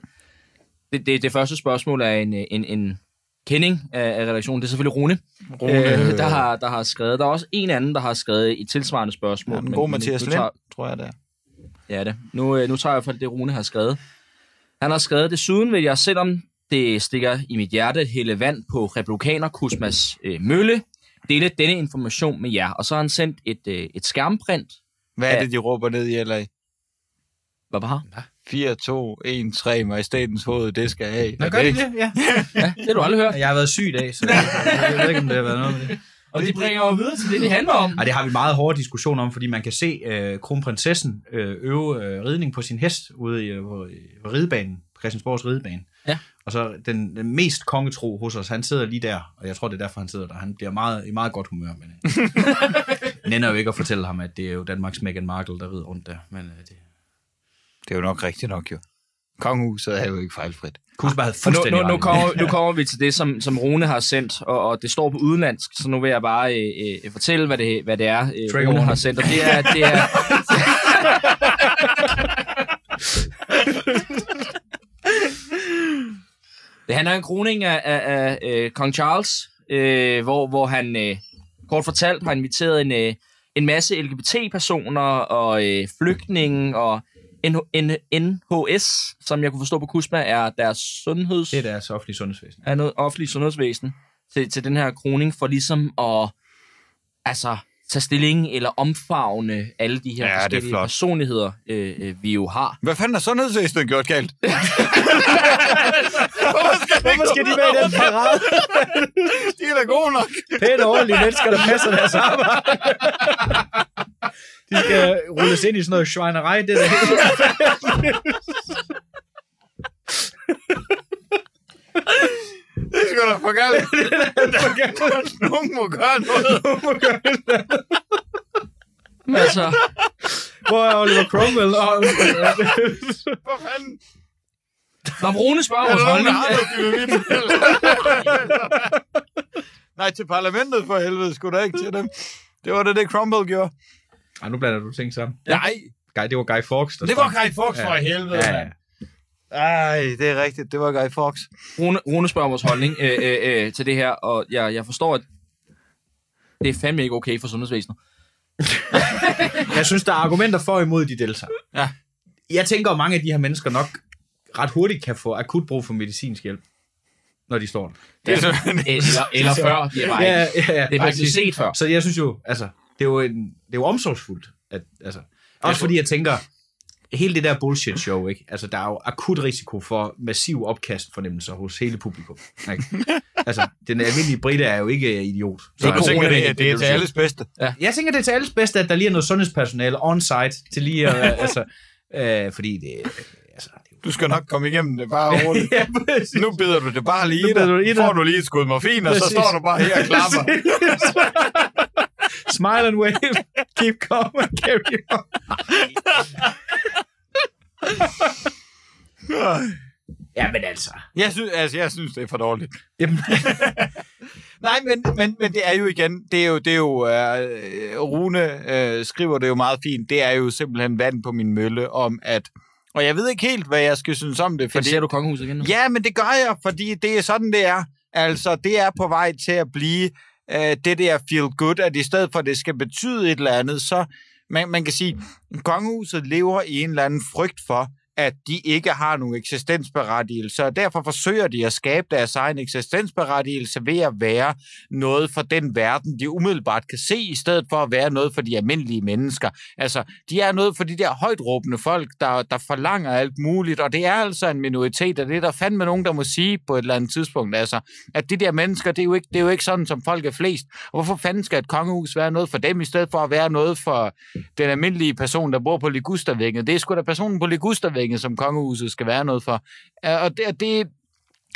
Speaker 3: Det, det, det første spørgsmål er en, øh, en, en kending af, af redaktionen. Det er selvfølgelig Rune,
Speaker 2: Rune,
Speaker 3: øh, der, har, der har skrevet. Der er også en anden, der har skrevet et tilsvarende spørgsmål.
Speaker 2: Ja, den gode Mathias Lind,
Speaker 3: tager-
Speaker 2: tror jeg det er.
Speaker 3: Ja, det. Nu, øh, nu tager jeg fald det, Rune har skrevet. Han har skrevet, desuden vil jeg, selvom det stikker i mit hjerte, at hælde vand på republikaner Kusmas øh, mølle, dele denne information med jer. Og så har han sendt et, øh, et skærmprint.
Speaker 2: Hvad er
Speaker 3: Ja.
Speaker 2: det, de råber ned i LA?
Speaker 3: Hvad var
Speaker 2: 4, 2, 1, 3, majestætens hoved, det skal have.
Speaker 4: Nå,
Speaker 2: Er
Speaker 4: gør
Speaker 2: det
Speaker 4: det? Ja.
Speaker 3: Ja, det har du aldrig hørt.
Speaker 4: Jeg har været syg i dag, så jeg ved ikke, om det har været noget med det.
Speaker 3: Og de bringer jo videre til det, det handler om.
Speaker 4: Ej, det har vi meget hårde diskussioner om, fordi man kan se øh, kronprinsessen øh, øve øh, ridning på sin hest ude i, øh, på, ridebanen, på Christiansborgs ridebane.
Speaker 3: Ja.
Speaker 4: Og så den, den mest kongetro hos os, han sidder lige der, og jeg tror, det er derfor, han sidder der. Han bliver meget, i meget godt humør. Men, øh, nænder jo ikke at fortælle ham, at det er jo Danmarks Meghan Markle, der rider rundt der. Men øh, det
Speaker 2: Det er jo nok rigtigt nok, jo. Kongehuset er jo ikke fejlfrit.
Speaker 4: Kusma havde
Speaker 3: nu,
Speaker 4: fuldstændig
Speaker 3: nu, nu,
Speaker 4: det.
Speaker 3: kommer, nu kommer vi til det, som, som Rune har sendt, og, og det står på udenlandsk, så nu vil jeg bare øh, øh, fortælle, hvad det, hvad det er, øh, Rune
Speaker 4: warning.
Speaker 3: har sendt. Og det er, det er, det handler om en kroning af, af, af øh, kong Charles, øh, hvor, hvor han øh, kort fortalt har inviteret en, øh, en masse LGBT-personer og øh, flygtninge og NHS, som jeg kunne forstå på Kusma, er deres sundheds...
Speaker 4: Det er deres offentlige sundhedsvæsen.
Speaker 3: af noget offentligt sundhedsvæsen til, til den her kroning, for ligesom at altså, tage stilling eller omfavne alle de her
Speaker 2: Ja, er
Speaker 3: forskellige personligheder, øh, øh, vi jo har.
Speaker 2: Hvad fanden har sundhedsvæsenet gjort galt?
Speaker 4: Hvorfor skal de med i den parade?
Speaker 2: De er god nok.
Speaker 4: Pæne ordentlige mennesker, der passer deres arbejde. De skal rulles ind i sådan noget schweinerei, det der.
Speaker 2: Det er sgu da for galt. Nogen må gøre noget.
Speaker 3: Altså,
Speaker 4: Hvor er Oliver Cromwell?
Speaker 2: For fanden.
Speaker 3: Rune spørger
Speaker 2: Er
Speaker 3: vores
Speaker 2: nogen,
Speaker 3: holdning,
Speaker 2: noget? Nej, til parlamentet for helvede, skulle der ikke til dem. Det var det, det Crumble gjorde.
Speaker 4: Ej, nu blander du ting sammen.
Speaker 2: Nej,
Speaker 4: Guy, det var Guy Fawkes. Der
Speaker 2: det var. Guy Fawkes for
Speaker 4: Ja.
Speaker 2: helvede,
Speaker 4: Ja, ja.
Speaker 2: mand. Ej, det er rigtigt. Det var Guy Fawkes.
Speaker 3: Rune, Rune spørger vores holdning øh, øh, øh, til det her, og jeg, jeg forstår, at det er fandme ikke okay for sundhedsvæsenet.
Speaker 4: Jeg synes, der er argumenter for og imod, de deltager.
Speaker 2: Ja.
Speaker 4: Jeg tænker, at mange af de her mennesker nok ret hurtigt kan få akut brug for medicinsk hjælp, når de står der.
Speaker 2: Det er
Speaker 3: Eller, eller før, de er bare
Speaker 4: Ja,
Speaker 3: ikke.
Speaker 4: ja, ja.
Speaker 3: Det er faktisk set før.
Speaker 4: Så jeg synes jo, altså, det er jo, en, det er jo omsorgsfuldt. At, altså, også fordi jeg tænker, hele det der bullshit show, ikke? Altså, der er jo akut risiko for massiv opkastfornemmelser hos hele publikum. Ikke? altså, den almindelige britte er jo ikke idiot.
Speaker 2: så du
Speaker 3: corona,
Speaker 2: tænker,
Speaker 3: det-
Speaker 2: det, det er til alles bedste.
Speaker 4: Jeg tænker, det er til alles bedste, at der lige er noget sundhedspersonale on-site til lige at, altså, øh, fordi det, altså, det er jo-
Speaker 2: Du skal nok komme igennem det bare roligt.
Speaker 4: ja, præcis.
Speaker 2: Nu bider du det bare lige
Speaker 4: Nu du i.
Speaker 2: Får du lige et skud morfin, og så står du bare her og klapper.
Speaker 4: Smile and wave. Keep calm and carry on. Ja, men altså.
Speaker 2: Jeg synes, altså, jeg synes, det er for dårligt.
Speaker 4: Jamen,
Speaker 2: Nej, men, men, men det er jo igen, det er jo, det er jo uh, Rune uh, skriver det jo meget fint, det er jo simpelthen vand på min mølle om, at, og jeg ved ikke helt, hvad jeg skal synes om det,
Speaker 3: fordi, Ser du kongehuset igen nu?
Speaker 2: ja, men det gør jeg, fordi det er sådan, det er. Altså, det er på vej til at blive øh, det der feel good, at i stedet for, at det skal betyde et eller andet, så man, man kan sige, kongehuset lever i en eller anden frygt for, at de ikke har nogen eksistensberettigelse, og derfor forsøger de at skabe deres egen eksistensberettigelse ved at være noget for den verden, de umiddelbart kan se, i stedet for at være noget for de almindelige mennesker. Altså, de er noget for de der højt råbende folk, der, der forlanger alt muligt, og det er altså en minoritet, og det er der fandme nogen, der må sige på et eller andet tidspunkt, altså, at de der mennesker, det er jo ikke, det er jo ikke sådan, som folk er flest. Og hvorfor fanden skal et kongehus være noget for dem, i stedet for at være noget for den almindelige person, der bor på Ligustervænget? Det er sgu da personen på Ligustervænget, som kongehuset skal være noget for. Og det, det,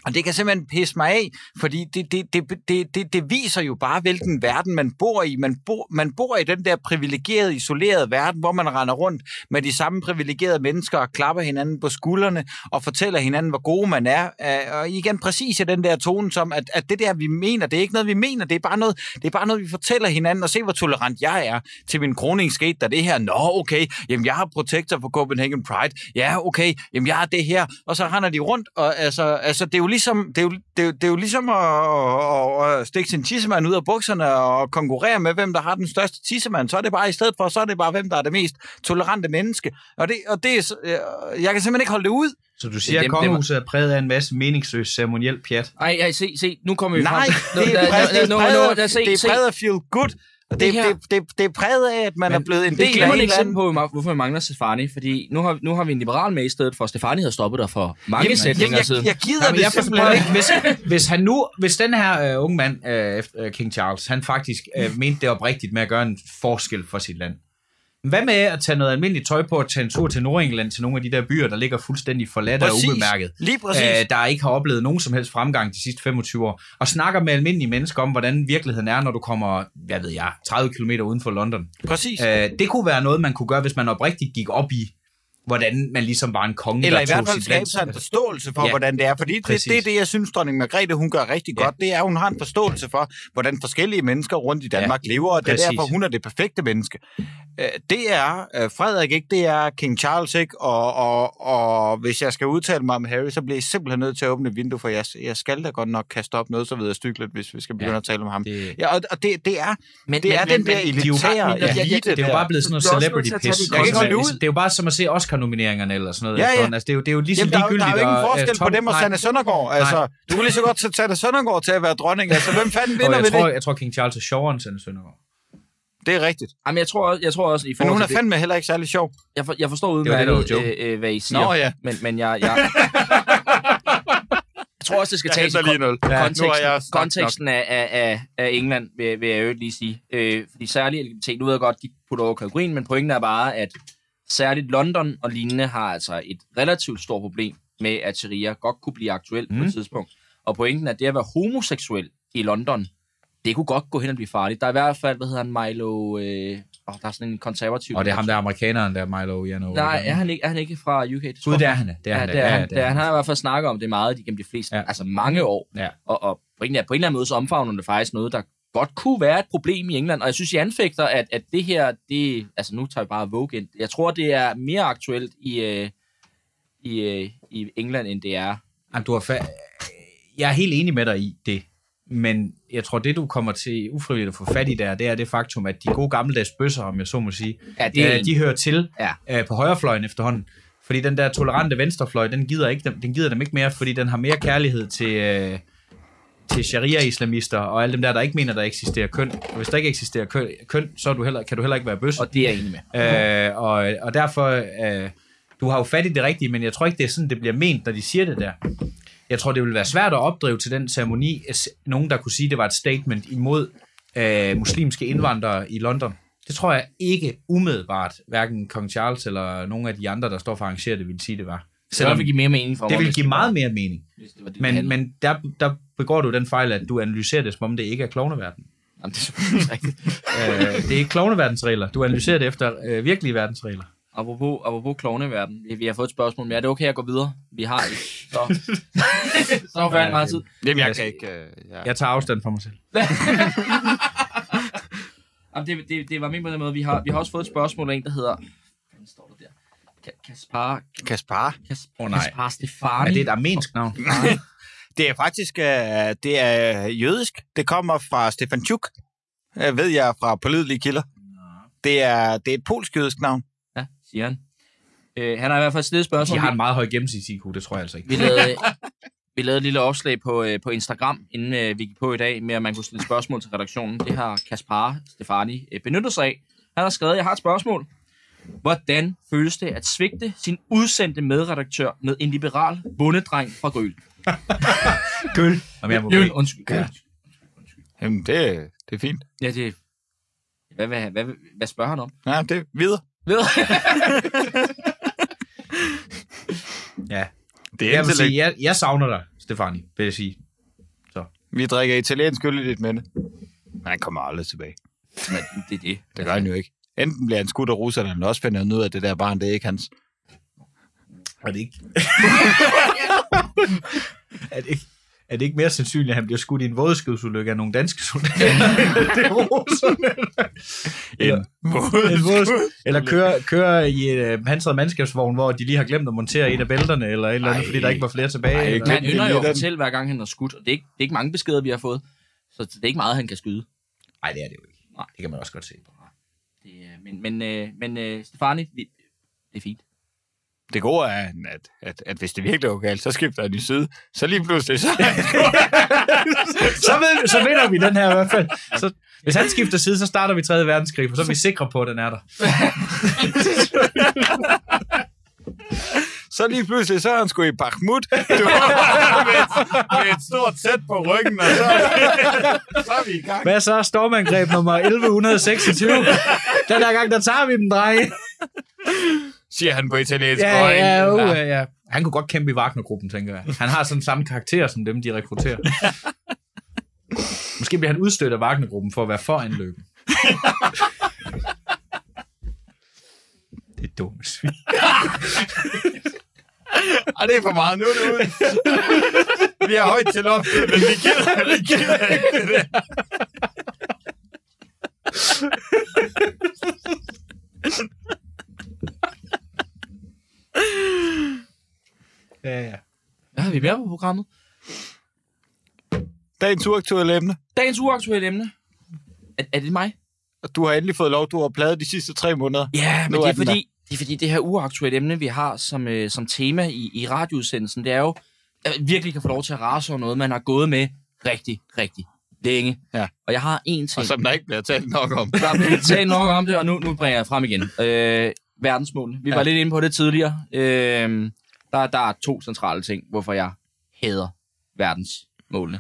Speaker 2: og det kan simpelthen pisse mig af, fordi det, det, det, det, det, det viser jo bare, hvilken verden man bor i. Man bor, man bor i den der privilegerede, isolerede verden, hvor man render rundt med de samme privilegerede mennesker og klapper hinanden på skuldrene og fortæller hinanden, hvor gode man er. Øh, og igen præcis i den der tone, som at, at det der, vi mener, det er ikke noget, vi mener. Det er bare noget, det er bare noget vi fortæller hinanden, og se, hvor tolerant jeg er til min kroning skete der det her. Nå, okay, jamen jeg har protektor for Copenhagen Pride. Ja, okay, jamen jeg har det her. Og så render de rundt, og altså, altså det er jo ligesom, det er jo, det er det er jo ligesom at, at, at stikke sin tissemand ud af bukserne og konkurrere med, hvem der har den største tissemand. Så er det bare i stedet for, så er det bare, hvem der er det mest tolerante menneske. Og det, og det er, jeg kan simpelthen ikke holde det ud.
Speaker 4: så du siger, at kongehuset er præget af en masse meningsløs ceremoniel pjat.
Speaker 3: Ej, ej, se, se, nu kommer vi
Speaker 2: Nej,
Speaker 3: frem.
Speaker 2: det er præget, det er præget af feel good. Og det,
Speaker 3: Det
Speaker 2: det,
Speaker 3: her-
Speaker 2: det, det, det er præget af, at man
Speaker 4: Men
Speaker 2: er blevet en
Speaker 3: Det
Speaker 2: del
Speaker 3: et
Speaker 2: af en
Speaker 3: glimrende
Speaker 2: eller
Speaker 3: eksempel på, hvorfor vi mangler Stefani, fordi nu har, nu har vi en liberal med i stedet for, Stefani havde stoppet dig for mange
Speaker 2: Jamen,
Speaker 3: sætninger
Speaker 2: jeg, jeg,
Speaker 3: siden.
Speaker 2: jeg gider
Speaker 4: Nej, men
Speaker 2: det
Speaker 4: jeg
Speaker 2: simpelthen ikke.
Speaker 4: hvis, hvis han nu, hvis den her uh, unge mand, efter, uh, King Charles, han faktisk uh, mente det oprigtigt med at gøre en forskel for sit land. Hvad med at tage noget almindeligt tøj på og tage en tur til Nordengland, til nogle af de der byer, der ligger fuldstændig forladte og ubemærket?
Speaker 2: Lige præcis.
Speaker 4: øh, der ikke har oplevet nogen som helst fremgang de sidste 25 år, og snakker med almindelige mennesker om, hvordan virkeligheden er, når du kommer, hvad ved jeg, 30 km uden for London.
Speaker 2: Præcis.
Speaker 4: Øh, det kunne være noget, man kunne gøre, hvis man oprigtigt gik op i, hvordan man ligesom var en konge,
Speaker 2: Eller
Speaker 4: der
Speaker 2: i hvert fald skabe sig en forståelse for,
Speaker 4: Ja.
Speaker 2: ja. hvordan det er. Fordi det,
Speaker 4: Præcis.
Speaker 2: det er det, jeg synes, dronning Margrethe, hun gør rigtig
Speaker 4: Ja.
Speaker 2: godt. Det er, at hun har en forståelse for, hvordan forskellige mennesker rundt i Danmark
Speaker 4: Ja.
Speaker 2: lever, og det er
Speaker 4: Præcis.
Speaker 2: derfor, hun er det perfekte menneske. Øh, Det er øh, Frederik ikke, det er King Charles ikke, og, og, og hvis jeg skal udtale mig om Harry, så bliver jeg simpelthen nødt til at åbne et vindue, for jeg, jeg skal da godt nok kaste op noget så videre stykkeligt, hvis vi skal begynde
Speaker 4: Ja.
Speaker 2: at tale om ham.
Speaker 4: Det,
Speaker 2: Ja, og, og det, det er,
Speaker 3: Men,
Speaker 2: det er den der
Speaker 4: de er jo
Speaker 2: elitære
Speaker 4: ja,
Speaker 2: elite.
Speaker 4: det er jo
Speaker 2: der.
Speaker 4: bare blevet sådan noget
Speaker 3: Du er også
Speaker 4: celebrity
Speaker 3: nødt til at tage
Speaker 4: piss.
Speaker 3: det i
Speaker 2: Jeg kan ikke holde det
Speaker 4: Altså,
Speaker 2: ud.
Speaker 4: det er jo bare som at se Oscar-nomineringerne eller sådan noget.
Speaker 2: Ja, ja.
Speaker 4: Altså, det, er jo, det er jo lige så
Speaker 2: Jamen, der, er jo-
Speaker 4: ligegyldigt.
Speaker 2: der er jo ingen
Speaker 4: og,
Speaker 2: forskel
Speaker 4: øh,
Speaker 2: på dem og
Speaker 4: nej.
Speaker 2: Sanne Søndergaard. Altså, du kan lige så godt tage Sanne Søndergaard til at være dronning. Altså, hvem fanden
Speaker 4: Og
Speaker 2: vinder
Speaker 4: jeg
Speaker 2: ved
Speaker 4: tror,
Speaker 2: det?
Speaker 4: jeg tror, King Charles er sjovere end Sanne Søndergaard.
Speaker 2: Det er rigtigt.
Speaker 3: Jamen, jeg tror, også- jeg tror også, i
Speaker 2: Men hun er
Speaker 3: det,
Speaker 2: fandme heller ikke særlig sjov.
Speaker 3: jeg, for, jeg forstår udmærket, øh, øh, hvad I siger.
Speaker 2: Nå ja.
Speaker 3: Men, men jeg, jeg, Jeg tror også, det skal
Speaker 2: Jeg
Speaker 3: tages i kon-
Speaker 2: en øl. Ja,
Speaker 3: konteksten,
Speaker 2: jeg
Speaker 3: konteksten af, af, af, af England, vil, vil jeg jo lige sige. Øh, fordi særligt LGBT, nu ved jeg godt, de putter over kategorien, men pointen er bare, at særligt London og lignende har altså et relativt stort problem med, at sharia godt kunne blive aktuelt mm. på
Speaker 4: Mm.
Speaker 3: et tidspunkt. Og pointen er, at det at være homoseksuel i London, det kunne godt gå hen og blive farligt. Der er i hvert fald, hvad hedder han, Milo... Øh, oh, der er sådan en konservativ...
Speaker 4: Og det er ham, der er amerikaneren, der er Milo Jano.
Speaker 3: Nej, er han ikke, er han ikke fra UK? Det
Speaker 4: Gud, det er han. Det er
Speaker 3: Ja,
Speaker 4: han.
Speaker 3: det er han. Det er, han har i hvert fald snakket om det meget igennem de fleste, ja.
Speaker 4: Ja.
Speaker 3: altså mange år.
Speaker 4: Ja.
Speaker 3: Og, og på, en, på en eller anden måde, så omfavner det faktisk noget, der godt kunne være et problem i England. Og jeg synes, I anfægter, at, at det her, det, altså nu tager vi bare Vogue ind. Jeg tror, det er mere aktuelt i, øh, i, øh, i England, end det er.
Speaker 4: Jamen, du har fa- jeg er helt enig med dig i det, men jeg tror, det du kommer til ufrivilligt at få fat i der, det er det faktum, at de gode gammeldags bøsser, om jeg så må sige,
Speaker 3: Ja, det er
Speaker 4: øh, de hører til
Speaker 3: Ja.
Speaker 4: øh, på højrefløjen efterhånden. Fordi den der tolerante venstrefløj, den gider, ikke dem, den gider dem ikke mere, fordi den har mere kærlighed til, øh, til sharia-islamister og alle dem der, der ikke mener, der eksisterer køn. Og hvis der ikke eksisterer køn, køn så er du heller, kan du heller ikke være bøsse.
Speaker 3: Og det er jeg enig med.
Speaker 4: Øh, og, og derfor, øh, du har jo fat i det rigtige, men jeg tror ikke, det er sådan, det bliver ment, når de siger det der. Jeg tror, det vil være svært at opdrive til den ceremoni, s- nogen, der kunne sige, det var et statement imod øh, muslimske indvandrere i London. Det tror jeg ikke umiddelbart, hverken kong Charles eller nogen af de andre, der står for at arrangere det, ville sige, det var.
Speaker 3: Så det vil give mere mening for
Speaker 4: det
Speaker 3: mig,
Speaker 4: vil
Speaker 3: hvis
Speaker 4: give meget mere mening.
Speaker 3: det det, det
Speaker 4: Men, men der, der begår du den fejl, at du analyserer det, som om det ikke er klovneverden.
Speaker 3: Jamen, det er rigtigt.
Speaker 4: øh, det er ikke klovneverdensregler. Du analyserer det efter øh, virkelige verdensregler.
Speaker 3: Apropos, apropos klovneverden, vi, vi har fået et spørgsmål, men er det okay at gå videre? Vi har ikke. Så, så er færdig meget tid.
Speaker 2: Jamen, jeg kan ikke... Øh, ja.
Speaker 4: Jeg tager afstand fra mig selv.
Speaker 3: Jamen, det, det, det var min på den måde. Vi har, vi har også fået et spørgsmål af en, der hedder... Hvad står der der? Ka- Kaspar...
Speaker 2: Kaspar.
Speaker 3: Kas,
Speaker 4: Åh, nej.
Speaker 3: Kaspar Stefani.
Speaker 4: Er det et armensk navn?
Speaker 2: Det er faktisk øh, det er jødisk. Det kommer fra Stefan Tjuk, øh, ved jeg fra pålidelige kilder. Det er, det er et polsk-jødisk navn.
Speaker 3: Ja, siger han. Øh, han har i hvert fald stillet spørgsmål.
Speaker 4: De har en meget høj gennemsnits-IQ, det tror jeg altså ikke.
Speaker 3: Vi lavede, vi lavede et lille opslag på, øh, på Instagram, inden øh, vi gik på i dag, med at man kunne stille spørgsmål til redaktionen. Det har Kaspar Stefani øh, benyttet sig af. Han har skrevet, jeg har et spørgsmål. Hvordan føles det at svigte sin udsendte medredaktør med en liberal bundedreng fra Gøl?
Speaker 4: Gøl. Jamen, jeg må
Speaker 3: Gøl, undskyld.
Speaker 4: Ja.
Speaker 2: Jamen, det, det er fint.
Speaker 3: Ja, det... Hvad, hvad, hvad, hvad, hvad spørger han om?
Speaker 2: Ja, det er videre.
Speaker 3: Ved
Speaker 2: Det
Speaker 4: Ja.
Speaker 2: er
Speaker 4: Jeg, vil sige, jeg, jeg savner dig, Stefani, vil jeg sige.
Speaker 2: Vi drikker italiensk øl i dit. Men han kommer aldrig tilbage.
Speaker 3: Men det er det.
Speaker 2: Det gør han jo ikke. Enten bliver han skudt af russerne, eller også finder han ud af, at det der barn, det er ikke hans.
Speaker 4: Er det ikke? er, det ikke? er det ikke mere sandsynligt, at han bliver skudt i en vådskudsulykke af nogle danske soldater? det er russerne. Eller,
Speaker 2: En
Speaker 4: eller kører, kører i en uh, pansret mandskabsvogn, hvor de lige har glemt at montere et af bælterne, eller et eller andet,
Speaker 2: Ej.
Speaker 4: fordi der ikke var flere tilbage.
Speaker 2: Ej,
Speaker 4: eller?
Speaker 3: Han
Speaker 2: det
Speaker 3: ynder jo at fortælle, hver gang han har skudt. Og det er, ikke, det er ikke mange beskeder, vi har fået. Så det er ikke meget, han kan skyde.
Speaker 4: Nej, det er det jo ikke.
Speaker 3: Nej.
Speaker 4: Det kan man også godt se.
Speaker 3: Det, er- men men, øh, men øh, Stefani, vi, det er fint.
Speaker 2: Det gode er, at, at, at hvis det virkelig er galt, så skifter han i syd. Så lige pludselig, så...
Speaker 4: så, ved, så vinder vi den her i hvert fald. Så, hvis han skifter side, så starter vi 3. verdenskrig, for så er vi sikre på, at den er der.
Speaker 2: så lige pludselig, så er han sgu i Bakhmut. Du, med, et, med et stort sæt på ryggen, og så, så er vi i gang.
Speaker 4: Hvad så? Stormangreb nummer 1126. Den her gang, der tager vi dem, drenge.
Speaker 2: Siger han på italiensk.
Speaker 4: Ja, ja, uh, ja, ja. Han kunne godt kæmpe i Wagner-gruppen, tænker jeg. Han har sådan samme karakter som dem, de rekrutterer. Måske bliver han udstødt af Wagner-gruppen for at være for anløben. det er dumt svin.
Speaker 2: Ej, det er for meget. Nu er det ude. Vi er højt til loftet, men vi gider, vi gider ikke det der.
Speaker 4: Ja, ja.
Speaker 3: Hvad har vi mere på programmet?
Speaker 2: Dagens uaktuelle emne.
Speaker 3: Dagens uaktuelle emne. Er, er det mig?
Speaker 2: Du har endelig fået lov, du har pladet de sidste tre måneder.
Speaker 3: Ja, men
Speaker 2: Nu
Speaker 3: det
Speaker 2: er
Speaker 3: er, fordi, det er fordi, det her uaktuelle emne, vi har som, øh, som tema i, i radioudsendelsen, det er jo, at virkelig kan få lov til at rase over noget, man har gået med rigtig, rigtig længe.
Speaker 2: Ja.
Speaker 3: Og jeg har en ting.
Speaker 2: Og som der ikke bliver talt nok om.
Speaker 3: Der er blevet talt nok om det, og nu, nu bringer jeg frem igen. Øh, verdensmål. Vi var
Speaker 2: Ja.
Speaker 3: lidt inde på det tidligere. Øh, der, der er to centrale ting, hvorfor jeg hader verdensmålene.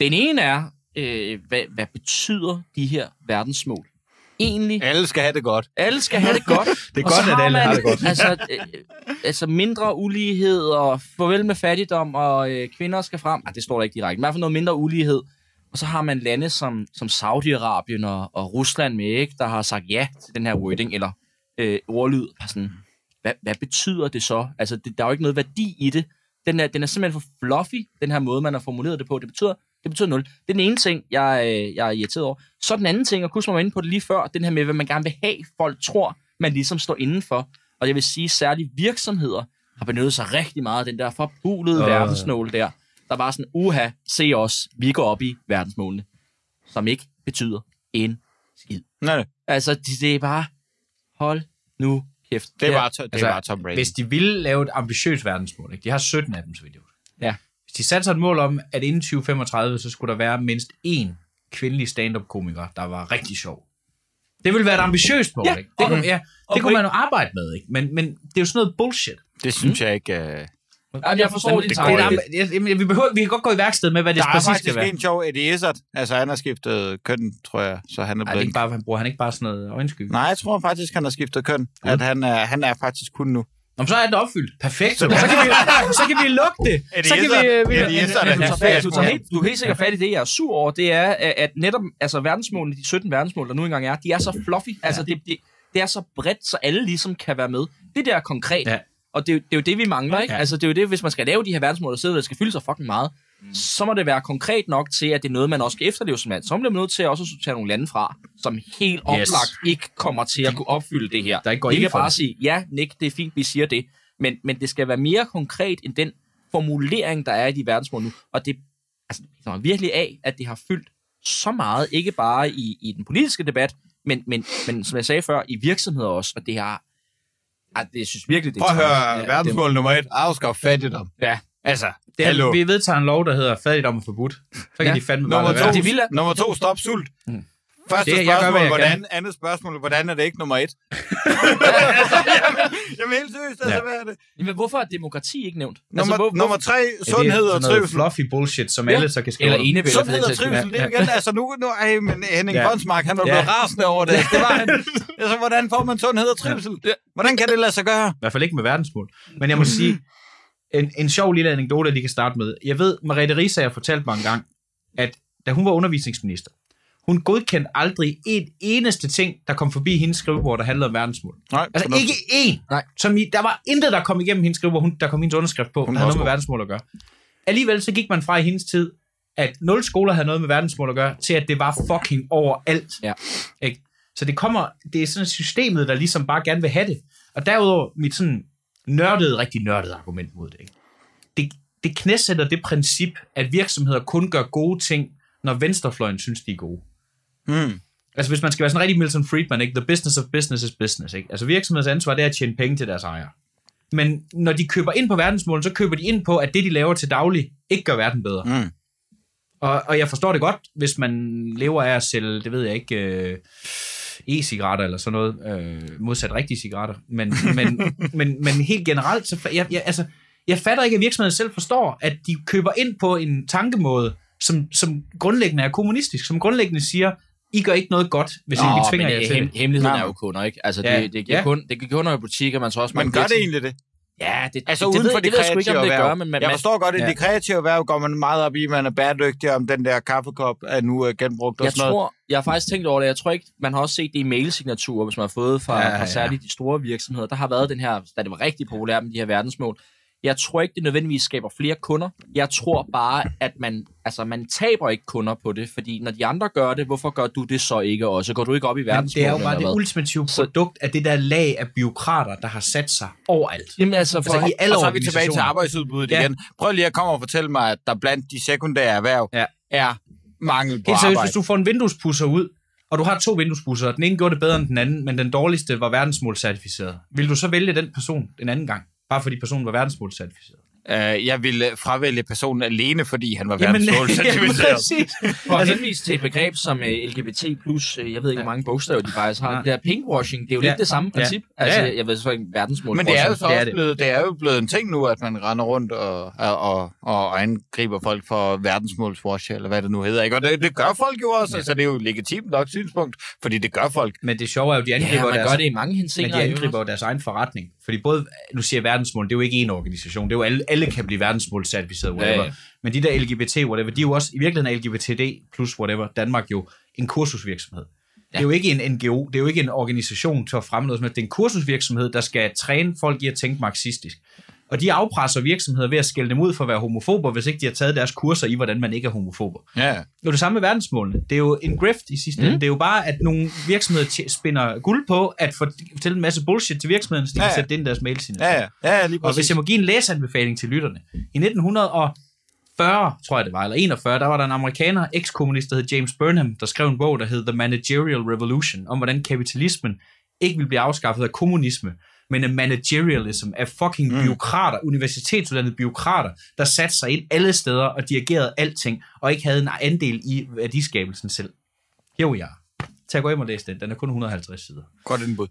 Speaker 3: Den ene er, øh, hvad, hvad betyder de her verdensmål egentlig?
Speaker 2: Alle skal have det godt.
Speaker 3: Alle skal have det godt.
Speaker 4: Det er
Speaker 3: Og
Speaker 4: godt, at alle
Speaker 3: man,
Speaker 4: har det godt.
Speaker 3: Altså, øh, altså mindre ulighed og farvel med fattigdom, og øh, kvinder skal frem. Ah, det står der ikke direkte. Men i hvert fald noget mindre ulighed. Og så har man lande som, som Saudi-Arabien og, og Rusland med, ikke, der har sagt ja til den her wording, eller øh, ordlyd. Bare Sådan, hvad, hvad betyder det så? Altså, det, der er jo ikke noget værdi i det. Den er, den er simpelthen for fluffy, den her måde, man har formuleret det på. Det betyder, det betyder nul. Det er den ene ting, jeg, øh, jeg er irriteret over. Så den anden ting, og Kusma var inde på det lige før, den her med, hvad man gerne vil have, folk tror, man ligesom står indenfor. Og jeg vil sige, særligt virksomheder har benyttet sig rigtig meget af den der forbulede
Speaker 4: Øh.
Speaker 3: verdensmål der. Der var sådan, uha, se os, vi går op i verdensmålene. Som ikke betyder en skid.
Speaker 2: Nej, nej.
Speaker 3: Altså, det, det er bare, hold nu kæft.
Speaker 2: Det er
Speaker 3: Ja.
Speaker 2: bare, to, det
Speaker 4: Altså,
Speaker 2: er bare Tom Brady.
Speaker 4: Hvis de ville lave et ambitiøst verdensmål, ikke? de har 17 af dem, så vidt jeg.
Speaker 3: Ja.
Speaker 4: Hvis de satte sig et mål om, at inden 2035, så skulle der være mindst én kvindelig stand-up-komiker, der var rigtig sjov. Det ville være et ambitiøst mål,
Speaker 3: Ja,
Speaker 4: ikke? Det, kunne, ja,
Speaker 3: og
Speaker 4: det kunne man jo arbejde med, ikke? Men, men det er jo sådan noget bullshit.
Speaker 2: det synes jeg ikke... Uh...
Speaker 3: Jamen, jeg forstår
Speaker 4: det, det, er- jeg- jamen, vi, behøver, vi kan godt gå i værksted med, hvad det
Speaker 2: Der er
Speaker 4: præcis skal
Speaker 2: faktisk
Speaker 4: være.
Speaker 2: en sjov Eddie Izzard. Altså, han har skiftet køn, tror jeg, så han er
Speaker 4: Nej, det er
Speaker 2: blevet...
Speaker 4: ikke bare, han bruger han ikke bare sådan noget øjenskygge.
Speaker 2: Nej, jeg tror faktisk, han har skiftet køn. At han er, han er faktisk kun nu.
Speaker 4: Nå, så er det opfyldt. Perfekt. Så, så, kan, vi, så kan vi lukke det.
Speaker 2: Eddie
Speaker 4: så kan vi, vi,
Speaker 2: Eddie Izzard er
Speaker 3: du, tager fat, du, tager helt, du er helt sikkert fat i det, jeg er sur over, det er, at netop altså, verdensmålene, de 17 verdensmål, der nu engang er, de er så fluffy. Altså, det, det, det er så bredt, så alle ligesom kan være med. Det der er konkret.
Speaker 4: Ja.
Speaker 3: Og det, er jo- det er jo det, vi mangler, ikke?
Speaker 4: Ja.
Speaker 3: Ja. Altså, det er jo det, hvis man skal lave de her verdensmål, og sidde, der skal fylde sig fucking meget, mm. så må det være konkret nok til, at det er noget, man også skal efterleve som land. Så bliver man nødt til også at sortere nogle lande fra, som helt oplagt ikke kommer til at kunne opfylde det her.
Speaker 4: Der ikke går for
Speaker 3: bare
Speaker 4: det.
Speaker 3: sige, ja, Nick, det er fint, vi siger det, men, men det skal være mere konkret end den formulering, der er i de verdensmål nu. Og det altså, det er virkelig af, at det har fyldt så meget, ikke bare i, i den politiske debat, men, men, men som jeg sagde før, i virksomheder også, og det har... Ej, det synes virkelig, det er
Speaker 2: Prøv at høre,
Speaker 3: Ja,
Speaker 2: verdensmål nummer et. Afskaf fattigdom.
Speaker 3: Ja.
Speaker 2: Altså,
Speaker 4: det er, vi vedtager en lov, der hedder fattigdom er forbudt. Så kan
Speaker 3: Ja.
Speaker 4: de fandme bare
Speaker 2: Nummer
Speaker 4: lade
Speaker 2: to,
Speaker 4: være.
Speaker 3: Det vil
Speaker 2: nummer to, stop sult.
Speaker 4: Mm.
Speaker 2: Første
Speaker 4: Det- jeg gør,
Speaker 2: spørgsmål,
Speaker 4: jeg
Speaker 2: hvordan, andet spørgsmål, hvordan er det ikke nummer et? jamen, jamen helt seriøst, altså,
Speaker 4: Ja.
Speaker 2: hvad er det?
Speaker 3: Men hvorfor er demokrati ikke nævnt?
Speaker 2: Nummer,
Speaker 3: hvor, hvor,
Speaker 2: nummer tre,
Speaker 4: er
Speaker 2: sundhed og trivsel.
Speaker 4: fluffy bullshit, som
Speaker 3: Ja.
Speaker 4: alle så kan skrive.
Speaker 3: eller enevælde,
Speaker 2: Sundhed og trivsel, det er igen, altså nu, nu ej, men Henning
Speaker 4: Ja.
Speaker 2: Bonsmark, han er
Speaker 3: Ja.
Speaker 2: blevet rasende over det. Det var han. Altså, hvordan får man sundhed og trivsel? Hvordan kan det lade sig gøre?
Speaker 4: I hvert fald ikke med verdensmål. Men jeg må sige, en, en sjov lille anekdote, jeg lige kan starte med. Jeg ved, Mariette Risager fortalte mig en gang, at da hun var undervisningsminister, hun godkendte aldrig et eneste ting, der kom forbi hendes skrivebord, der handlede om verdensmål.
Speaker 2: Nej,
Speaker 4: Altså ikke én.
Speaker 3: Nej.
Speaker 4: Som i, der var intet, der kom igennem hendes skrivebord, hun, der kom hendes underskrift på,
Speaker 2: Hun
Speaker 4: der havde noget med verdensmål at gøre. Alligevel så gik man fra i hendes tid, at nul skoler havde noget med verdensmål at gøre, til at det var fucking overalt.
Speaker 3: Ja.
Speaker 4: Ikke? Så det kommer, det er sådan systemet, der ligesom bare gerne vil have det. Og derudover, mit sådan nørdede, rigtig nørdede argument mod det. Ikke? Det, det knæsætter det princip, at virksomheder kun gør gode ting, når venstrefløjen synes, de er gode.
Speaker 2: Mm.
Speaker 4: Altså hvis man skal være sådan rigtig Milton Friedman, ikke? The business of business is business, ikke? Altså virksomhedens ansvar, det er at tjene penge til deres ejere. Men når de køber ind på verdensmålen, så køber de ind på, at det, de laver til daglig, ikke gør verden bedre.
Speaker 2: Mm.
Speaker 4: Og, og jeg forstår det godt, hvis man lever af at sælge, det ved jeg ikke, øh, e-cigaretter eller sådan noget, øh, modsat rigtige cigaretter. Men, men, men, men helt generelt, så jeg, jeg, altså, jeg fatter ikke, at virksomheden selv forstår, at de køber ind på en tankemåde, som, som grundlæggende er kommunistisk, som grundlæggende siger, I gør ikke noget godt, hvis I ikke tvinger jer
Speaker 3: det-
Speaker 4: til
Speaker 3: hem-
Speaker 4: det.
Speaker 3: Hemmeligheden
Speaker 2: Nej.
Speaker 3: er jo kunder, ikke? Altså,
Speaker 4: Ja.
Speaker 3: det, det, giver
Speaker 4: Ja.
Speaker 3: kun, det giver kunder i butikker, man så også...
Speaker 2: Men
Speaker 3: mange
Speaker 2: gør det egentlig det?
Speaker 3: Ja, det,
Speaker 2: Altså
Speaker 3: det,
Speaker 2: uden
Speaker 3: det,
Speaker 2: for det
Speaker 3: det ved jeg ikke,
Speaker 2: kreative
Speaker 3: om det gør, men man,
Speaker 2: jeg forstår godt, at
Speaker 4: Ja.
Speaker 2: det kreative erhverv går man meget op i, man er bæredygtig, om den der kaffekop er nu uh, genbrugt og
Speaker 3: jeg
Speaker 2: sådan noget.
Speaker 3: tror, jeg har faktisk tænkt over det. Jeg tror ikke, man har også set det i mailsignaturer, hvis man har fået fra,
Speaker 4: Ja,
Speaker 3: fra
Speaker 4: ja.
Speaker 3: særligt de store virksomheder. Der har været den her, da det var rigtig populært med de her verdensmål. Jeg tror ikke, det nødvendigvis skaber flere kunder. Jeg tror bare, at man, altså, man taber ikke kunder på det, fordi når de andre gør det, hvorfor gør du det så ikke også? Går du ikke op i
Speaker 4: Men
Speaker 3: verdensmål?
Speaker 4: det er jo bare det ultimative produkt af det der lag af byråkrater, der har sat sig overalt.
Speaker 3: Jamen altså, for,
Speaker 4: Altså, i alle
Speaker 2: og så er vi tilbage til arbejdsudbuddet
Speaker 4: Ja.
Speaker 2: igen. Prøv lige at komme og fortælle mig, at der blandt de sekundære erhverv
Speaker 4: Ja.
Speaker 2: er mangel på
Speaker 4: Helt seriøst,
Speaker 2: arbejde.
Speaker 4: hvis du får en vinduespusser ud, og du har to vinduespusser, og den ene gjorde det bedre end den anden, men den dårligste var verdensmålscertificeret. Vil du så vælge den person den anden gang? Bare fordi personen var verdensmålscertificeret?
Speaker 2: Uh, jeg ville fravælge personen alene, fordi han var
Speaker 4: Jamen,
Speaker 2: verdens målsentimenteret.
Speaker 4: præcis.
Speaker 3: For at henvise til et begreb som uh, LGBT+, uh, jeg ved ikke, hvor mange bogstaver de faktisk har.
Speaker 4: Ja.
Speaker 3: Det der pinkwashing, det er jo
Speaker 4: Ja.
Speaker 3: lidt det samme
Speaker 4: Ja.
Speaker 3: princip.
Speaker 4: Ja,
Speaker 3: Altså, jeg ved så ikke, verdensmål.
Speaker 2: Men det er jo så
Speaker 4: Det er
Speaker 2: også
Speaker 4: det.
Speaker 2: blevet, det er jo blevet en ting nu, at man render rundt og, og, og, og angriber folk for verdensmålswash, eller hvad det nu hedder. Ikke? Og det, det gør folk jo også, ja. altså det er jo legitimt nok synspunkt, fordi det gør folk.
Speaker 4: Men det sjove er jo, de angriber
Speaker 3: Ja, man
Speaker 4: deres,
Speaker 3: gør det i mange
Speaker 4: men
Speaker 3: henseender.
Speaker 4: de
Speaker 3: i øvrigt.
Speaker 4: angriber jo deres egen forretning. Fordi både, nu siger jeg verdensmål, det er jo ikke én organisation. Det er jo alle, alle kan blive verdensmålscertificeret, whatever.
Speaker 3: Ja,
Speaker 4: Ja,
Speaker 3: ja.
Speaker 4: Men de der LGBT, whatever, de er jo også, i virkeligheden er LGBTD plus whatever, Danmark jo en kursusvirksomhed. Det er jo ikke en NGO, det er jo ikke en organisation til at fremme noget. Det er en kursusvirksomhed, der skal træne folk i at tænke marxistisk. Og de afpresser virksomheder ved at skælde dem ud for at være homofober, hvis ikke de har taget deres kurser i, hvordan man ikke er homofober.
Speaker 2: Ja.
Speaker 4: Det er det samme med verdensmålene. Det er jo en grift i sidste mm. ende. Det er jo bare, at nogle virksomheder spinder guld på at fortælle en masse bullshit til virksomheden, så de
Speaker 2: Ja,
Speaker 4: kan sætte det ind i deres mails.
Speaker 2: Ja, ja, ja, lige
Speaker 4: Og hvis jeg må give en læseanbefaling til lytterne. I 1940, tror jeg det var, eller 41, der var der en amerikaner, ekskommunist, der hed James Burnham, der skrev en bog, der hed The Managerial Revolution, om hvordan kapitalismen ikke vil blive afskaffet af kommunisme, men af managerialism, af fucking mm. byråkrater, universitetsuddannede byråkrater, der satte sig ind alle steder og dirigerede alting, og ikke havde en andel i værdiskabelsen selv. Here we are. Tag og gå hjem og læs den. Den er kun 150 sider.
Speaker 2: Godt indbud.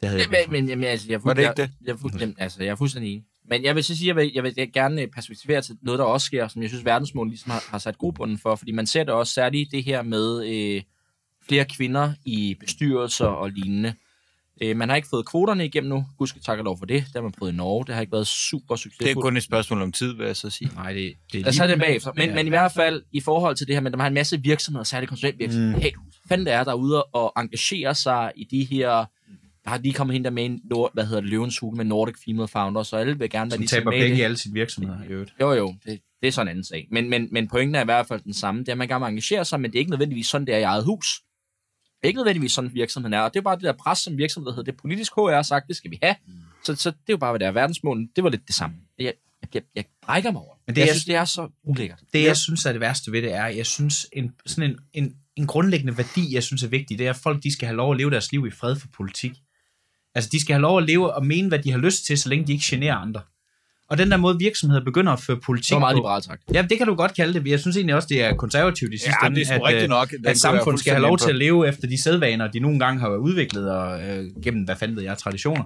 Speaker 4: Det havde jeg
Speaker 3: Men, men, jamen, altså, jeg, er
Speaker 2: Var det ikke
Speaker 3: jeg,
Speaker 2: det?
Speaker 3: Jeg, er fuld- jamen, altså, jeg er fuldstændig enig. Men jeg vil så sige, jeg vil, jeg vil gerne perspektivere til noget, der også sker, som jeg synes, verdensmål ligesom har, har sat grobbunden for. Fordi man ser det også særligt det her med øh, flere kvinder i bestyrelser og lignende. Øh, man har ikke fået kvoterne igennem nu. Gudske tak og lov for det. Det har man prøvet i Norge. Det har ikke været super
Speaker 2: Det er
Speaker 3: succesfuldt.
Speaker 2: kun et spørgsmål om tid, vil jeg så sige.
Speaker 4: Nej, det, det er
Speaker 3: Lad os tage det bagefter. Men,
Speaker 4: Ja.
Speaker 3: men i hvert fald, i forhold til det her at der har en masse virksomheder, særligt konsulentvirksomheder. Mm. Hey, fanden det er, der er ude og engagere sig i de her... Der har lige kommet hende der med en, Nord- hvad hedder det, Løvens Hule med Nordic Female Founders, så alle vil gerne være
Speaker 4: Som
Speaker 3: ligesom
Speaker 4: taber
Speaker 3: med i
Speaker 4: penge i
Speaker 3: det.
Speaker 4: alle sine virksomheder, i øvrigt.
Speaker 3: Jo, jo, det, det er sådan en anden sag. Men, men, men pointen er i hvert fald den samme. Det er, at man gerne vil engagere sig, men det er ikke nødvendigvis sådan, det er i eget hus. Ikke nødvendigvis sådan, virksomheden er. Og det er bare det der pres, som virksomheden hedder. Det politisk HR har sagt, det skal vi have. Så, så det er jo bare, hvad det er. Verdensmålen, det var lidt det samme. Jeg, jeg, jeg, jeg brækker mig over.
Speaker 4: Men det
Speaker 3: jeg
Speaker 4: er-
Speaker 3: synes, det er så ulækkert.
Speaker 4: Det, jeg synes er det værste ved det, er, jeg synes, en, sådan en, en, en grundlæggende værdi, jeg synes er vigtig, det er, at folk de skal have lov at leve deres liv i fred for politik. Altså, de skal have lov at leve og mene, hvad de har lyst til, så længe de ikke generer andre. Og den der måde, virksomheder begynder at føre politik
Speaker 3: Det var meget liberalt sagt.
Speaker 4: Ja, det kan du godt kalde det. Jeg synes egentlig også, det er konservativt i sidste
Speaker 2: Ja,
Speaker 4: ende,
Speaker 2: det er
Speaker 4: at, øh,
Speaker 2: nok. Den kunne
Speaker 4: at samfundet skal have lov til at leve efter de sædvaner, de nogle gange har været udviklet og, øh, gennem, hvad fanden ved jeg, traditioner.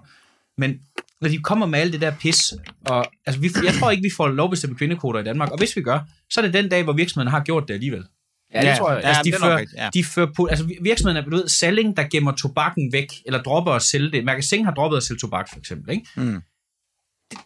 Speaker 4: Men når de kommer med alt det der pis, og altså, vi, jeg tror ikke, vi får lovbestemte kvindekvoter i Danmark, og hvis vi gør, så er det den dag, hvor virksomheden har gjort det alligevel.
Speaker 3: Ja, det tror jeg.
Speaker 2: Ja,
Speaker 4: altså, de,
Speaker 2: er
Speaker 4: fører,
Speaker 2: rigtigt, ja.
Speaker 4: de fører på, altså virksomheden er, du ved, Salling, der gemmer tobakken væk, eller dropper at sælge det. Magasin har droppet at sælge tobak, for eksempel, ikke?
Speaker 2: Mm.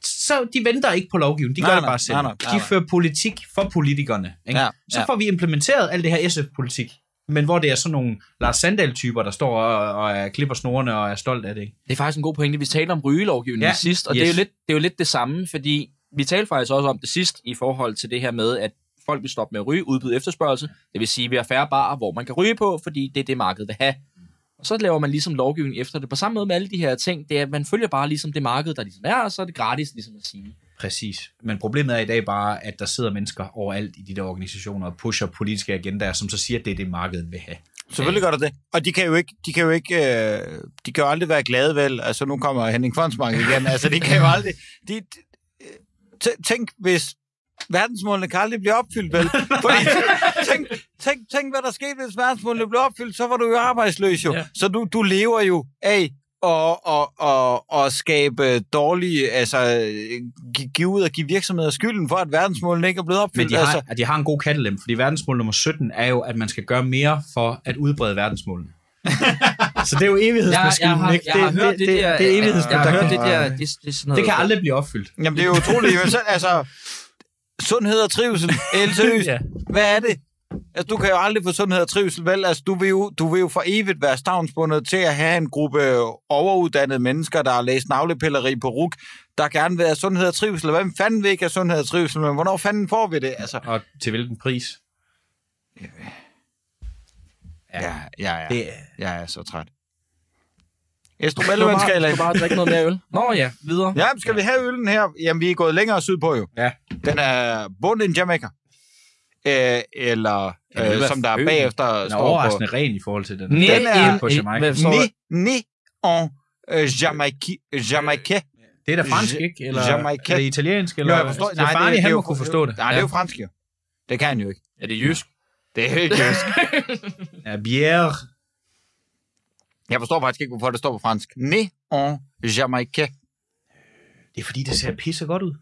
Speaker 4: Så de venter ikke på lovgivningen, de
Speaker 2: Nej,
Speaker 4: gør det bare selv.
Speaker 2: nej, nej, nej,
Speaker 4: De fører politik for politikerne, ikke?
Speaker 2: Ja,
Speaker 4: Så
Speaker 2: ja.
Speaker 4: får vi implementeret alt det her SF-politik, men hvor det er sådan nogle Lars Sandal-typer, der står og, og er klipper snorene og er stolt af det, ikke?
Speaker 3: Det er faktisk en god pointe. Vi talte om rygelovgivning
Speaker 4: Ja,
Speaker 3: ja, sidst, og
Speaker 4: yes.
Speaker 3: det, er jo lidt, det er jo lidt det samme, fordi vi talte faktisk også om det sidst i forhold til det her med, at folk vil stoppe med at ryge, udbyde efterspørgsel. Det vil sige, at vi har færre barer, hvor man kan ryge på, fordi det er det, markedet vil have. Og så laver man ligesom lovgivning efter det. På samme måde med alle de her ting, det er, at man følger bare ligesom det marked, der ligesom er, og så er det gratis ligesom at sige.
Speaker 4: Præcis. Men problemet er i dag bare, at der sidder mennesker overalt i de der organisationer og pusher politiske agendaer, som så siger, at det er det, markedet vil have.
Speaker 2: Selvfølgelig gør der det. Og de kan jo ikke, de kan jo ikke, øh, de kan jo aldrig være glade, vel? Altså, nu kommer Henning Fonsmark igen. Altså, de kan jo aldrig... De, t- tænk, hvis verdensmålene kan aldrig blive opfyldt, vel? Fordi, tænk, tænk, tænk, hvad der skete, hvis verdensmålene blev opfyldt, så var du jo arbejdsløs, jo.
Speaker 4: Ja.
Speaker 2: Så du, du lever jo af og, og, og, og skabe dårlige, altså gi- give ud og give virksomheder skylden for, at verdensmålene ikke er blevet opfyldt.
Speaker 4: Men de har,
Speaker 2: altså,
Speaker 4: at de har en god kattelem, fordi verdensmål nummer 17 er jo, at man skal gøre mere for at udbrede verdensmålene. så det er jo evighedsmaskinen, ikke?
Speaker 3: jeg har
Speaker 4: det,
Speaker 3: hørt
Speaker 4: det,
Speaker 3: det, der,
Speaker 4: det, det er evighedsmaskinen.
Speaker 3: jeg har hørt det der, det, det, er sådan noget,
Speaker 4: det kan aldrig blive opfyldt.
Speaker 2: Jamen, det er jo utroligt. Men så, altså, sundhed og trivsel. Seriøst.
Speaker 4: Ja.
Speaker 2: Hvad er det? Altså, du kan jo aldrig få sundhed og trivsel, vel? Altså, du vil jo, du vil jo for evigt være stavnsbundet til at have en gruppe overuddannede mennesker, der har læst navlepilleri på RUK, der gerne vil have sundhed og trivsel. Hvem fanden vil ikke have sundhed og trivsel? Men hvornår fanden får vi det? Altså,
Speaker 4: Og til hvilken pris?
Speaker 2: ja, ja, ja.
Speaker 4: Det,
Speaker 2: Jeg er så træt. Estrup
Speaker 3: bare,
Speaker 2: skal
Speaker 3: du skal bare drikke noget mere øl. Nå ja, videre.
Speaker 2: Ja, skal vi have øllen her? Jamen, vi er gået længere sydpå jo.
Speaker 4: Ja.
Speaker 2: Den er bundet in Jamaica. Øh, eller, øh, som der
Speaker 4: øl?
Speaker 2: bagefter
Speaker 4: den er
Speaker 2: står på...
Speaker 4: overraskende ren i forhold til den.
Speaker 2: Den er
Speaker 4: på
Speaker 3: en-
Speaker 4: Jamaica.
Speaker 3: der?
Speaker 2: Ni, en øh, Jamaica.
Speaker 4: Det er da fransk, ikke? Eller
Speaker 2: Jamaica.
Speaker 4: er det italiensk? Eller
Speaker 2: Jo, jeg forstår.
Speaker 4: Stefani,
Speaker 2: det, det,
Speaker 4: han
Speaker 2: er
Speaker 4: må
Speaker 2: jo-
Speaker 4: kunne forstå det.
Speaker 2: Nej, det er jo fransk, jo. Det kan han jo ikke.
Speaker 3: Er det jysk?
Speaker 2: Det er ikke jysk.
Speaker 4: Ja, bière.
Speaker 2: Jeg forstår faktisk ikke, hvorfor det står på fransk. Ne en Jamaica.
Speaker 4: Det er fordi, det ser pisse godt ud.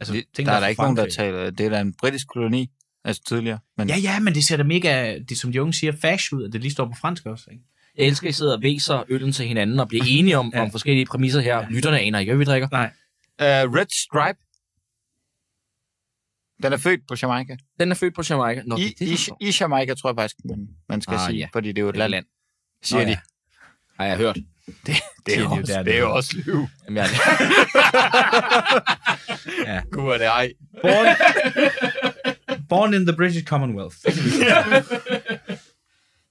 Speaker 4: Altså,
Speaker 2: Det, der
Speaker 4: dig
Speaker 2: er der ikke nogen, der taler... Det er da en britisk koloni, altså tidligere. Men
Speaker 4: Ja, ja, men det ser da mega, det som de unge siger, fash ud, at det lige står på fransk også. Ikke?
Speaker 3: Jeg elsker, at I sidder og væser øllen til hinanden og bliver enige om,
Speaker 4: Ja.
Speaker 3: ja. om forskellige præmisser her. Lytterne aner ikke, hvad vi drikker.
Speaker 4: Nej.
Speaker 2: uh, Red Stripe. Den er født på Jamaica.
Speaker 3: Den er født på Jamaica. Nå,
Speaker 2: I,
Speaker 3: det, det,
Speaker 2: i. I Jamaica, tror jeg faktisk, man, man skal
Speaker 3: Ah,
Speaker 2: sige.
Speaker 3: ja.
Speaker 2: Fordi det er jo et
Speaker 3: Det er
Speaker 2: land,
Speaker 3: land.
Speaker 2: siger
Speaker 3: Nå,
Speaker 2: de.
Speaker 3: ja. Har jeg hørt.
Speaker 2: Det, det, er
Speaker 4: Siger
Speaker 2: jo også,
Speaker 4: det er
Speaker 2: det er
Speaker 4: det.
Speaker 2: jo også liv.
Speaker 3: Jamen, jeg,
Speaker 4: Ja.
Speaker 2: Gud er det ej.
Speaker 4: Born, born in the British Commonwealth.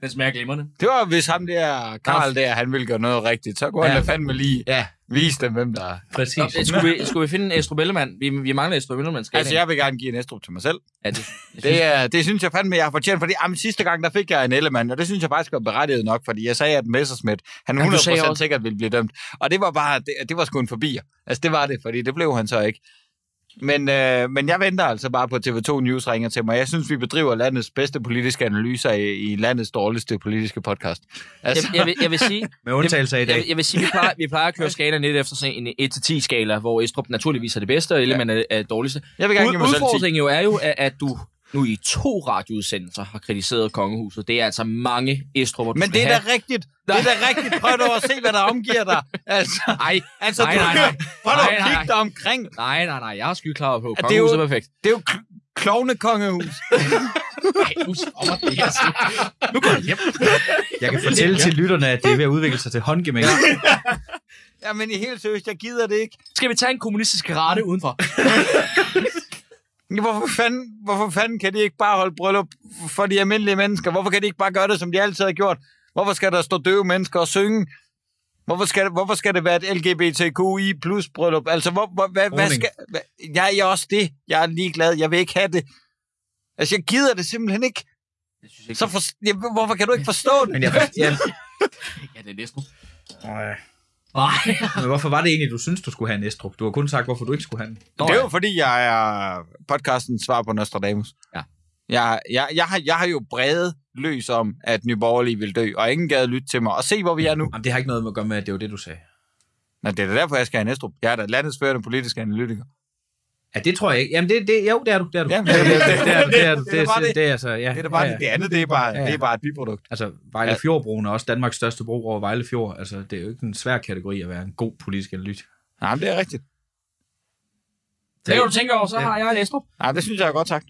Speaker 3: den smager glimrende.
Speaker 2: Det var, hvis ham der, Karl der, han ville gøre noget rigtigt, så kunne
Speaker 4: Ja.
Speaker 2: han da fandme lige
Speaker 4: Ja,
Speaker 2: vise dem, hvem der er.
Speaker 4: præcis.
Speaker 3: Nå, skulle, vi, skulle vi finde en Estrup Ellemann? Vi, vi mangler Estrup Ellemann. Skal
Speaker 2: Altså, jeg vil gerne give en Estrup til mig selv.
Speaker 3: Ja, det, jeg
Speaker 2: Det, er, det synes jeg fandme, jeg har fortjent, fordi jamen, sidste gang, der fik jeg en Ellemann, og det synes jeg faktisk var berettiget nok, fordi jeg sagde, at Messerschmidt, han
Speaker 3: Jamen, du
Speaker 2: 100%
Speaker 3: sagde også-
Speaker 2: sikkert ville blive dømt. Og det var bare, det, det var sgu en forbi. Altså, det var det, fordi det blev han så ikke. Men, øh, men jeg venter altså bare på at TV2 News ringer til mig. Jeg synes, vi bedriver landets bedste politiske analyser i, i landets dårligste politiske podcast. Altså,
Speaker 3: jeg, jeg, vil, jeg vil sige,
Speaker 4: Med undtagelse af i
Speaker 3: jeg, vil-
Speaker 4: dag.
Speaker 3: jeg vil sige, vi plejer, vi plejer at køre skalaen lidt efter sådan en 1-10-skala, hvor Estrup naturligvis er det bedste, og Ellemann er, er det dårligste.
Speaker 2: jeg vil gerne give
Speaker 3: Ud,
Speaker 2: mig selv 10.
Speaker 3: udfordringen jo er jo, at, at du nu i to radioudsendelser har kritiseret kongehuset. Det er altså mange Estrup'er, du
Speaker 2: Men det er
Speaker 3: have.
Speaker 2: da rigtigt. Det er da rigtigt. Prøv nu at se, hvad der omgiver dig. Altså,
Speaker 3: Nej,
Speaker 2: altså
Speaker 3: Nej, nej, nej.
Speaker 2: prøv nu
Speaker 3: Nej,
Speaker 2: at kigge dig omkring.
Speaker 3: nej, nej, nej, jeg er sky klar på.
Speaker 2: det er jo-
Speaker 3: Kongehuset er perfekt.
Speaker 2: Det er jo kl- klovnekongehus.
Speaker 3: Nej, nu stopper det her. Nu går jeg hjem.
Speaker 4: Jeg kan fortælle til lytterne, at det er ved at udvikle sig til håndgemæng.
Speaker 2: Jamen, i helt seriøst, jeg gider det ikke.
Speaker 3: Skal vi tage en kommunistisk karate udenfor?
Speaker 2: Hvorfor fanden, hvorfor fanden kan de ikke bare holde bryllup for de almindelige mennesker? Hvorfor kan de ikke bare gøre det, som de altid har gjort? Hvorfor skal der stå døve mennesker og synge? Hvorfor skal, det, hvorfor skal det være et LGBTQI plus bryllup? Altså, hvor, hvor, hvad, hvad skal... Hvad, jeg er også det. Jeg er ligeglad. Jeg vil ikke have det. Altså, jeg gider det simpelthen ikke.
Speaker 3: Jeg synes ikke,
Speaker 2: Så for, ja, hvorfor kan du ikke forstå det?
Speaker 4: Men, jeg, jeg,
Speaker 3: ja, det er næsten.
Speaker 4: øh,
Speaker 3: Nej.
Speaker 4: men hvorfor var det egentlig, du synes, du skulle have en Estrup? Du har kun sagt, hvorfor du ikke skulle have den.
Speaker 3: Nå,
Speaker 2: Det er jo fordi, jeg er podcastens svar på Nostradamus.
Speaker 3: Ja.
Speaker 2: Jeg, jeg, jeg, har, jeg har jo bredet løs om, at Nye Borgerlige vil dø, og ingen gad lytte til mig. Og se, hvor vi er nu.
Speaker 4: Jamen, det har ikke noget med at gøre med, at det var det, du sagde.
Speaker 2: Nå, det er da derfor, jeg skal have en Estrup. Jeg er da landets førende politiske analytiker.
Speaker 4: Ja, det tror jeg ikke. Jamen, det, det, jo, det er du. Det er du.
Speaker 2: Ja,
Speaker 4: det, det, det, det, er du. Det er du.
Speaker 2: det er bare
Speaker 4: Det,
Speaker 2: det.
Speaker 4: det er altså, ja.
Speaker 2: Det er da bare
Speaker 4: ja,
Speaker 2: ja,
Speaker 4: ja.
Speaker 2: det andet, det er bare,
Speaker 4: Ja, ja.
Speaker 2: det er bare et biprodukt.
Speaker 4: Altså, Vejle
Speaker 2: Ja.
Speaker 4: Fjordbroen er også Danmarks største bro over Vejle Fjord. Altså, det er jo ikke en svær kategori at være en god politisk analytiker.
Speaker 2: Nej, men det er rigtigt.
Speaker 3: Det kan du tænke over, så har jeg en Estrup.
Speaker 2: Nej, det synes jeg er godt sagt.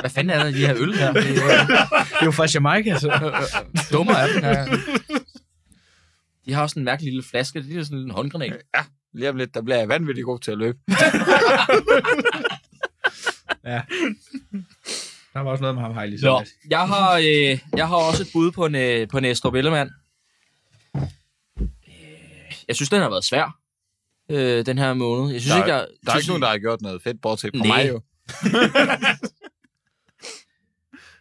Speaker 3: Hvad fanden er der i de her øl her? Det er
Speaker 4: Det er jo fra Jamaica, så.
Speaker 3: dummer af dem her. De har også en mærkelig lille flaske. Det er sådan en lille håndgranat.
Speaker 2: Lige om lidt, der bliver jeg vanvittigt god til at løbe.
Speaker 4: ja. Der var også noget med ham, Heili.
Speaker 3: Nå, jeg har, øh, jeg har også et bud på en, øh, på en Estrup Ellemann. Øh, Jeg synes, den har været svær, øh, den her måned. Jeg synes
Speaker 2: Der-
Speaker 3: ikke, jeg...
Speaker 2: Der er ikke nogen, der har gjort noget fedt, bortset fra
Speaker 3: Nej.
Speaker 2: mig jo.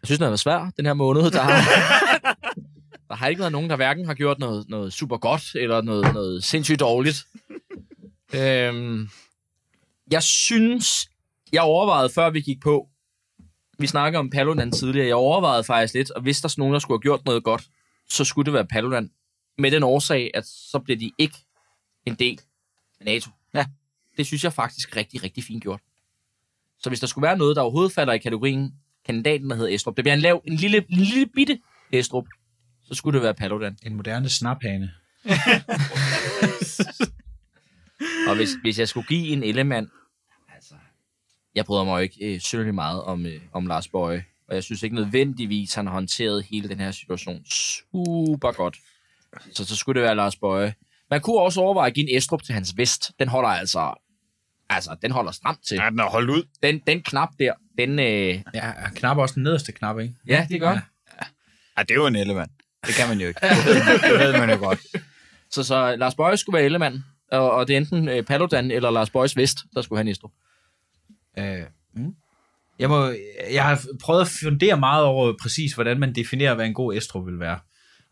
Speaker 3: Jeg synes, den har været svær, den her måned. Der har, der har ikke været nogen, der hverken har gjort noget, noget super godt, eller noget, noget sindssygt dårligt. Øhm, jeg synes, jeg overvejede, før vi gik på, vi snakkede om Paludan tidligere, jeg overvejede faktisk lidt, og hvis der er nogen, der skulle have gjort noget godt, så skulle det være Paludan. Med den årsag, at så bliver de ikke en del af NATO.
Speaker 2: Ja.
Speaker 3: Det synes jeg faktisk rigtig, rigtig fint gjort. Så hvis der skulle være noget, der overhovedet falder i kategorien kandidaten, der hedder Estrup, det bliver en lav, en lille, en lille bitte Estrup, så skulle det være Paludan.
Speaker 4: En moderne snaphane.
Speaker 3: Og hvis, hvis jeg skulle give en Ellemann, altså, jeg bryder mig jo ikke øh, synderligt meget om, øh, om Lars Bøje, og jeg synes ikke nødvendigvis, han har håndteret hele den her situation super godt. Så så skulle det være Lars Bøje. Man kunne også overveje at give en Estrup til hans vest. Den holder altså, altså, den holder stramt til.
Speaker 2: Ja, den er holdt ud.
Speaker 3: Den, den knap der, den, øh,
Speaker 4: Ja, knap også den nederste knap, ikke?
Speaker 3: ja, det er godt.
Speaker 2: Ja, det er jo en elemand. Det kan man jo ikke. Det ved man, jo godt.
Speaker 3: Så, så Lars Bøje skulle være Ellemann, og, og det er enten øh, Paludan eller Lars Bøjes vest, der skulle have en Estrup.
Speaker 4: Øh, mm. Jeg, må, jeg har prøvet at fundere meget over præcis, hvordan man definerer, hvad en god Estrup vil være.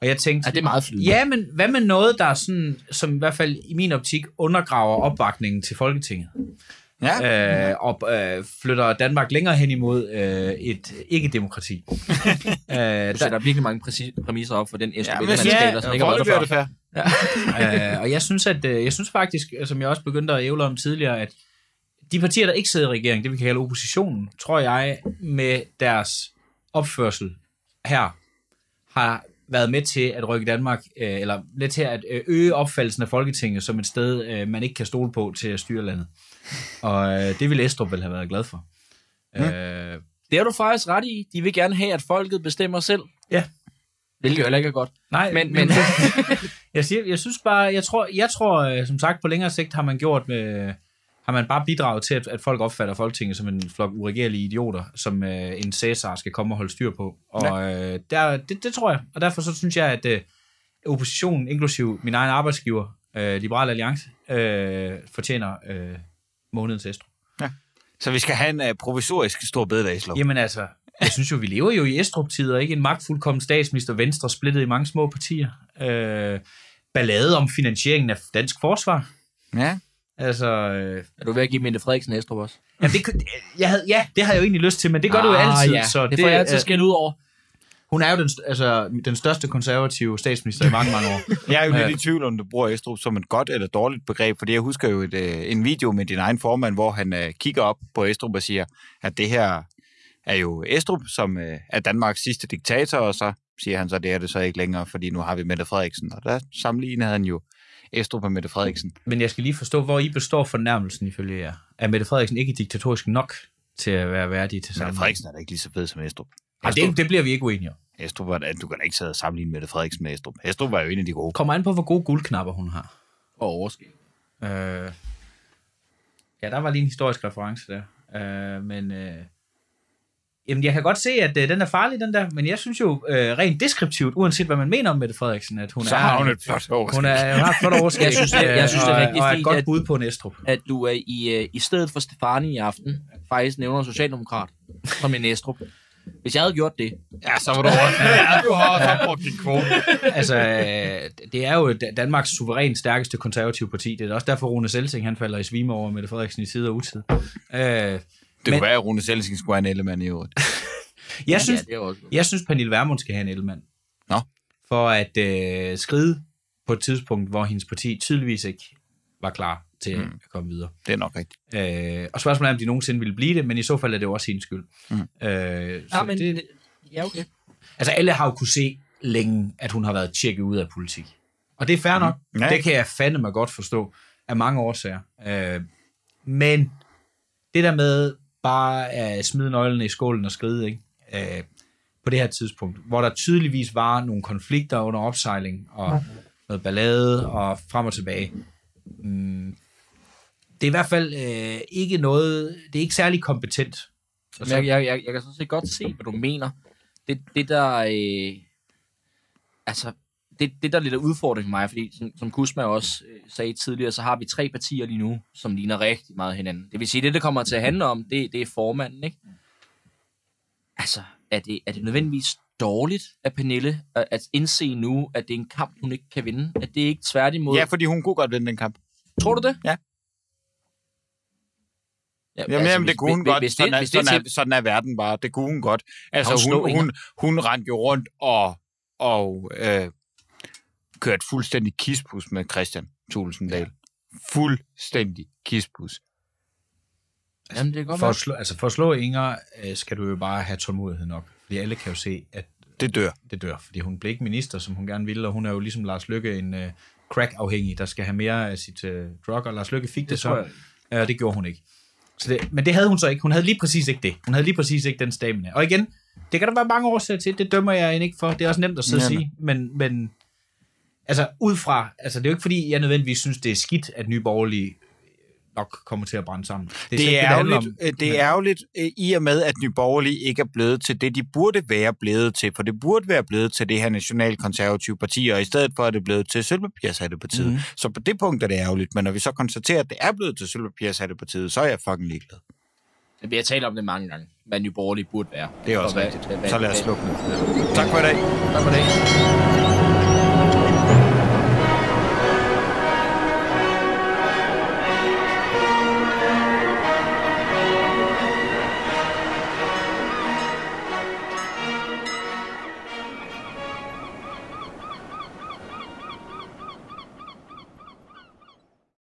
Speaker 4: Og jeg tænkte,
Speaker 3: Ja, det er meget flydende.
Speaker 4: Ja, men hvad med noget, der er sådan, som i hvert fald i min optik undergraver opbakningen til Folketinget?
Speaker 2: Ja.
Speaker 4: øh, og øh, flytter Danmark længere hen imod øh, et ikke-demokrati. øh,
Speaker 3: Du
Speaker 4: der,
Speaker 3: sætter virkelig mange præci- præmisser op for den Estrup
Speaker 2: Ja, men
Speaker 3: ja, skala, som ikke har været der
Speaker 2: er fair.
Speaker 4: øh, og jeg synes, at øh, jeg synes faktisk, som jeg også begyndte at ævle om tidligere, at de partier, der ikke sidder i regeringen, det vi kan kalde oppositionen, tror jeg, med deres opførsel her, har været med til at rykke Danmark, øh, eller med til at øh, øge opfattelsen af Folketinget som et sted, øh, man ikke kan stole på til at styre landet. Og øh, det ville Estrup vel have været glad for. Mm. Øh,
Speaker 3: Det har du faktisk ret i. De vil gerne have, at folket bestemmer selv.
Speaker 4: Ja.
Speaker 3: Hvilket jo heller ikke er godt.
Speaker 4: Nej,
Speaker 3: Men-
Speaker 4: men, jeg, siger, jeg synes bare, jeg tror, jeg tror, øh, som sagt, på længere sigt har man gjort med, har man bare bidraget til, at, at folk opfatter Folketinget som en flok uregerlige idioter, som øh, en Cæsar skal komme og holde styr på. Og øh, der, det, det tror jeg. Og derfor så synes jeg, at øh, oppositionen, inklusiv min egen arbejdsgiver, øh, Liberal Alliance, øh, fortjener øh, månedens æstro.
Speaker 2: Så vi skal have en uh, provisorisk stor bededagslov.
Speaker 4: Jamen altså, jeg synes jo, vi lever jo i Estrup-tider, ikke? En magtfuldkommen statsminister, Venstre splittet i mange små partier. Øh, ballade om finansieringen af dansk forsvar.
Speaker 2: Ja.
Speaker 4: Altså, øh,
Speaker 3: Er du ved at give Mette Frederiksen Estrup også?
Speaker 4: ja, det, jeg havde, ja, det har jeg jo egentlig lyst til, men det gør ah, du jo altid.
Speaker 3: ja.
Speaker 4: Så
Speaker 3: det får jeg altid
Speaker 4: øh,
Speaker 3: skæld ud over.
Speaker 4: Hun er jo den, st- altså, den største konservative statsminister i mange, mange år.
Speaker 2: Jeg er jo
Speaker 4: Ja.
Speaker 2: lidt i tvivl, om du bruger Estrup som et godt eller dårligt begreb, fordi jeg husker jo et, øh, en video med din egen formand, hvor han øh, kigger op på Estrup og siger, at det her er jo Estrup, som øh, er Danmarks sidste diktator, og så siger han så, at det er det så ikke længere, fordi nu har vi Mette Frederiksen. Og der sammenlignede han jo Estrup med Mette Frederiksen.
Speaker 4: Men jeg skal lige forstå, hvor I består fornærmelsen ifølge jer. Er Mette Frederiksen ikke diktatorisk nok til at være værdig til
Speaker 2: Mette
Speaker 4: sammen?
Speaker 2: Frederiksen er da ikke lige så fed som Estrup.
Speaker 4: Ej, det, det bliver vi ikke uenige om.
Speaker 2: Estrup var, du kan da ikke sidde og sammenligne Mette Frederiksen med Estrup. Estrup var jo en af de gode.
Speaker 4: Kommer an på, hvor gode guldknapper hun har.
Speaker 3: Og overskæg.
Speaker 4: Øh, ja, der var lige en historisk reference der. Øh, men øh, jamen, jeg kan godt se, at øh, den er farlig, den der. Men jeg synes jo øh, rent deskriptivt, uanset hvad man mener om Mette Frederiksen, at hun
Speaker 2: Så
Speaker 4: er...
Speaker 2: har hun et flot overskæg.
Speaker 4: Hun, er, hun har et flot overskæg.
Speaker 3: Jeg synes, det- jeg synes, det er
Speaker 4: og-
Speaker 3: rigtig
Speaker 4: og et
Speaker 3: fint,
Speaker 4: godt
Speaker 3: at-
Speaker 4: bud på en Estrup.
Speaker 3: At du er i, øh, i stedet for Stefani i aften, faktisk nævner en socialdemokrat som en Estrup. Hvis jeg havde gjort det,
Speaker 2: Ja, så var du over. Ja, du har også brugt din kvote.
Speaker 4: altså, øh, det er jo Da- Danmarks suverænt stærkeste konservative parti. Det er også derfor, Rune Selsing han falder i svime over Mette Frederiksen i tid og utid. Øh,
Speaker 2: Det kunne være, at Rune Selsing skulle have en element i øvrigt.
Speaker 4: jeg, synes,
Speaker 3: ja, også
Speaker 4: Jeg synes, Pernille Vermund skal have en elmand.
Speaker 2: Nå.
Speaker 4: For at øh, skride på et tidspunkt, hvor hendes parti tydeligvis ikke var klar til mm. at komme videre.
Speaker 2: Det er nok rigtigt.
Speaker 4: Øh, og spørgsmålet er, om de nogensinde ville blive det, men i så fald er det jo også hendes skyld.
Speaker 2: Mm.
Speaker 4: Øh, så
Speaker 3: Ja, men
Speaker 4: det,
Speaker 3: ja, okay.
Speaker 4: altså alle har jo kunne se længe, at hun har været tjekket ud af politik. Og det er fair nok.
Speaker 2: Ja.
Speaker 4: Det kan jeg fandme godt forstå af mange årsager. Øh, men det der med bare at smide nøglerne i skålen og skride, ikke? Øh, på det her tidspunkt, hvor der tydeligvis var nogle konflikter under opsejling, og noget ballade, og frem og tilbage. Mm, det er i hvert fald øh, ikke noget, det er ikke særlig kompetent.
Speaker 3: Men jeg, jeg, jeg, jeg kan sådan set godt se, hvad du mener. Det, det der... Øh, altså, det, det der er lidt af udfordring for mig, fordi som, som Kusma også øh, sagde tidligere, så har vi tre partier lige nu, som ligner rigtig meget hinanden. Det vil sige, det det kommer til at handle om, det, det er formanden, ikke? Altså, er det, er det nødvendigvis dårligt af Pernille at, at indse nu, at det er en kamp, hun ikke kan vinde? At det ikke tværtimod...
Speaker 2: Ja, fordi hun kunne godt vinde den kamp.
Speaker 3: Tror du det?
Speaker 2: Ja.
Speaker 3: Ja,
Speaker 2: Jamen, altså, jamen det kunne hun godt.
Speaker 3: Hvis
Speaker 2: sådan,
Speaker 3: det,
Speaker 2: er,
Speaker 3: hvis det,
Speaker 2: sådan, er, sådan er verden bare. Det kunne hun godt. Altså,
Speaker 3: hun
Speaker 2: hun, hun, hun rendte jo rundt og, og øh, kørte fuldstændig kispus med Christian Tulsendal. Ja. Fuldstændig kispus.
Speaker 3: Jamen, det godt
Speaker 4: For at, slå, altså for at slå Inger, øh, skal du jo bare have tålmodighed nok. Fordi alle kan jo se, at
Speaker 2: Det dør.
Speaker 4: det dør. Fordi hun blev ikke minister, som hun gerne ville, og hun er jo ligesom Lars Lykke en øh, crack-afhængig, der skal have mere af sit øh, drug, og Lars Lykke fik det,
Speaker 3: Det
Speaker 4: så,
Speaker 3: jeg.
Speaker 4: øh, det gjorde hun ikke. Så det, men det havde hun så ikke. Hun havde lige præcis ikke det. Hun havde lige præcis ikke den stamina. Og igen, det kan der være mange årsager til. Det dømmer jeg ikke for. Det er også nemt at sidde og sige. Men, men altså ud fra, altså det er jo ikke fordi, jeg nødvendigvis synes, det er skidt, at Nye Borgerlige nok kommer til at brænde sammen. Det
Speaker 2: Det,
Speaker 4: slet
Speaker 2: det er ærgerligt, øh, det er ærgerligt øh, i og med, at Nye Borgerlige ikke er blevet til det, de burde være blevet til. For det burde være blevet til det her nationalkonservative parti, og i stedet for er det blevet til Sølvpapirshattepartiet. Mm. Så på det punkt er det ærgerligt. Men når vi så konstaterer, at det er blevet til Sølvpapirshattepartiet, så er jeg fucking ligeglad.
Speaker 3: Vi har talt om det mange gange, hvad Nye Borgerlige burde være.
Speaker 2: Det er også
Speaker 3: Og
Speaker 2: rigtigt.
Speaker 3: hvad-
Speaker 2: Så lad os slukke nu. Tak for i dag.
Speaker 3: Tak for det.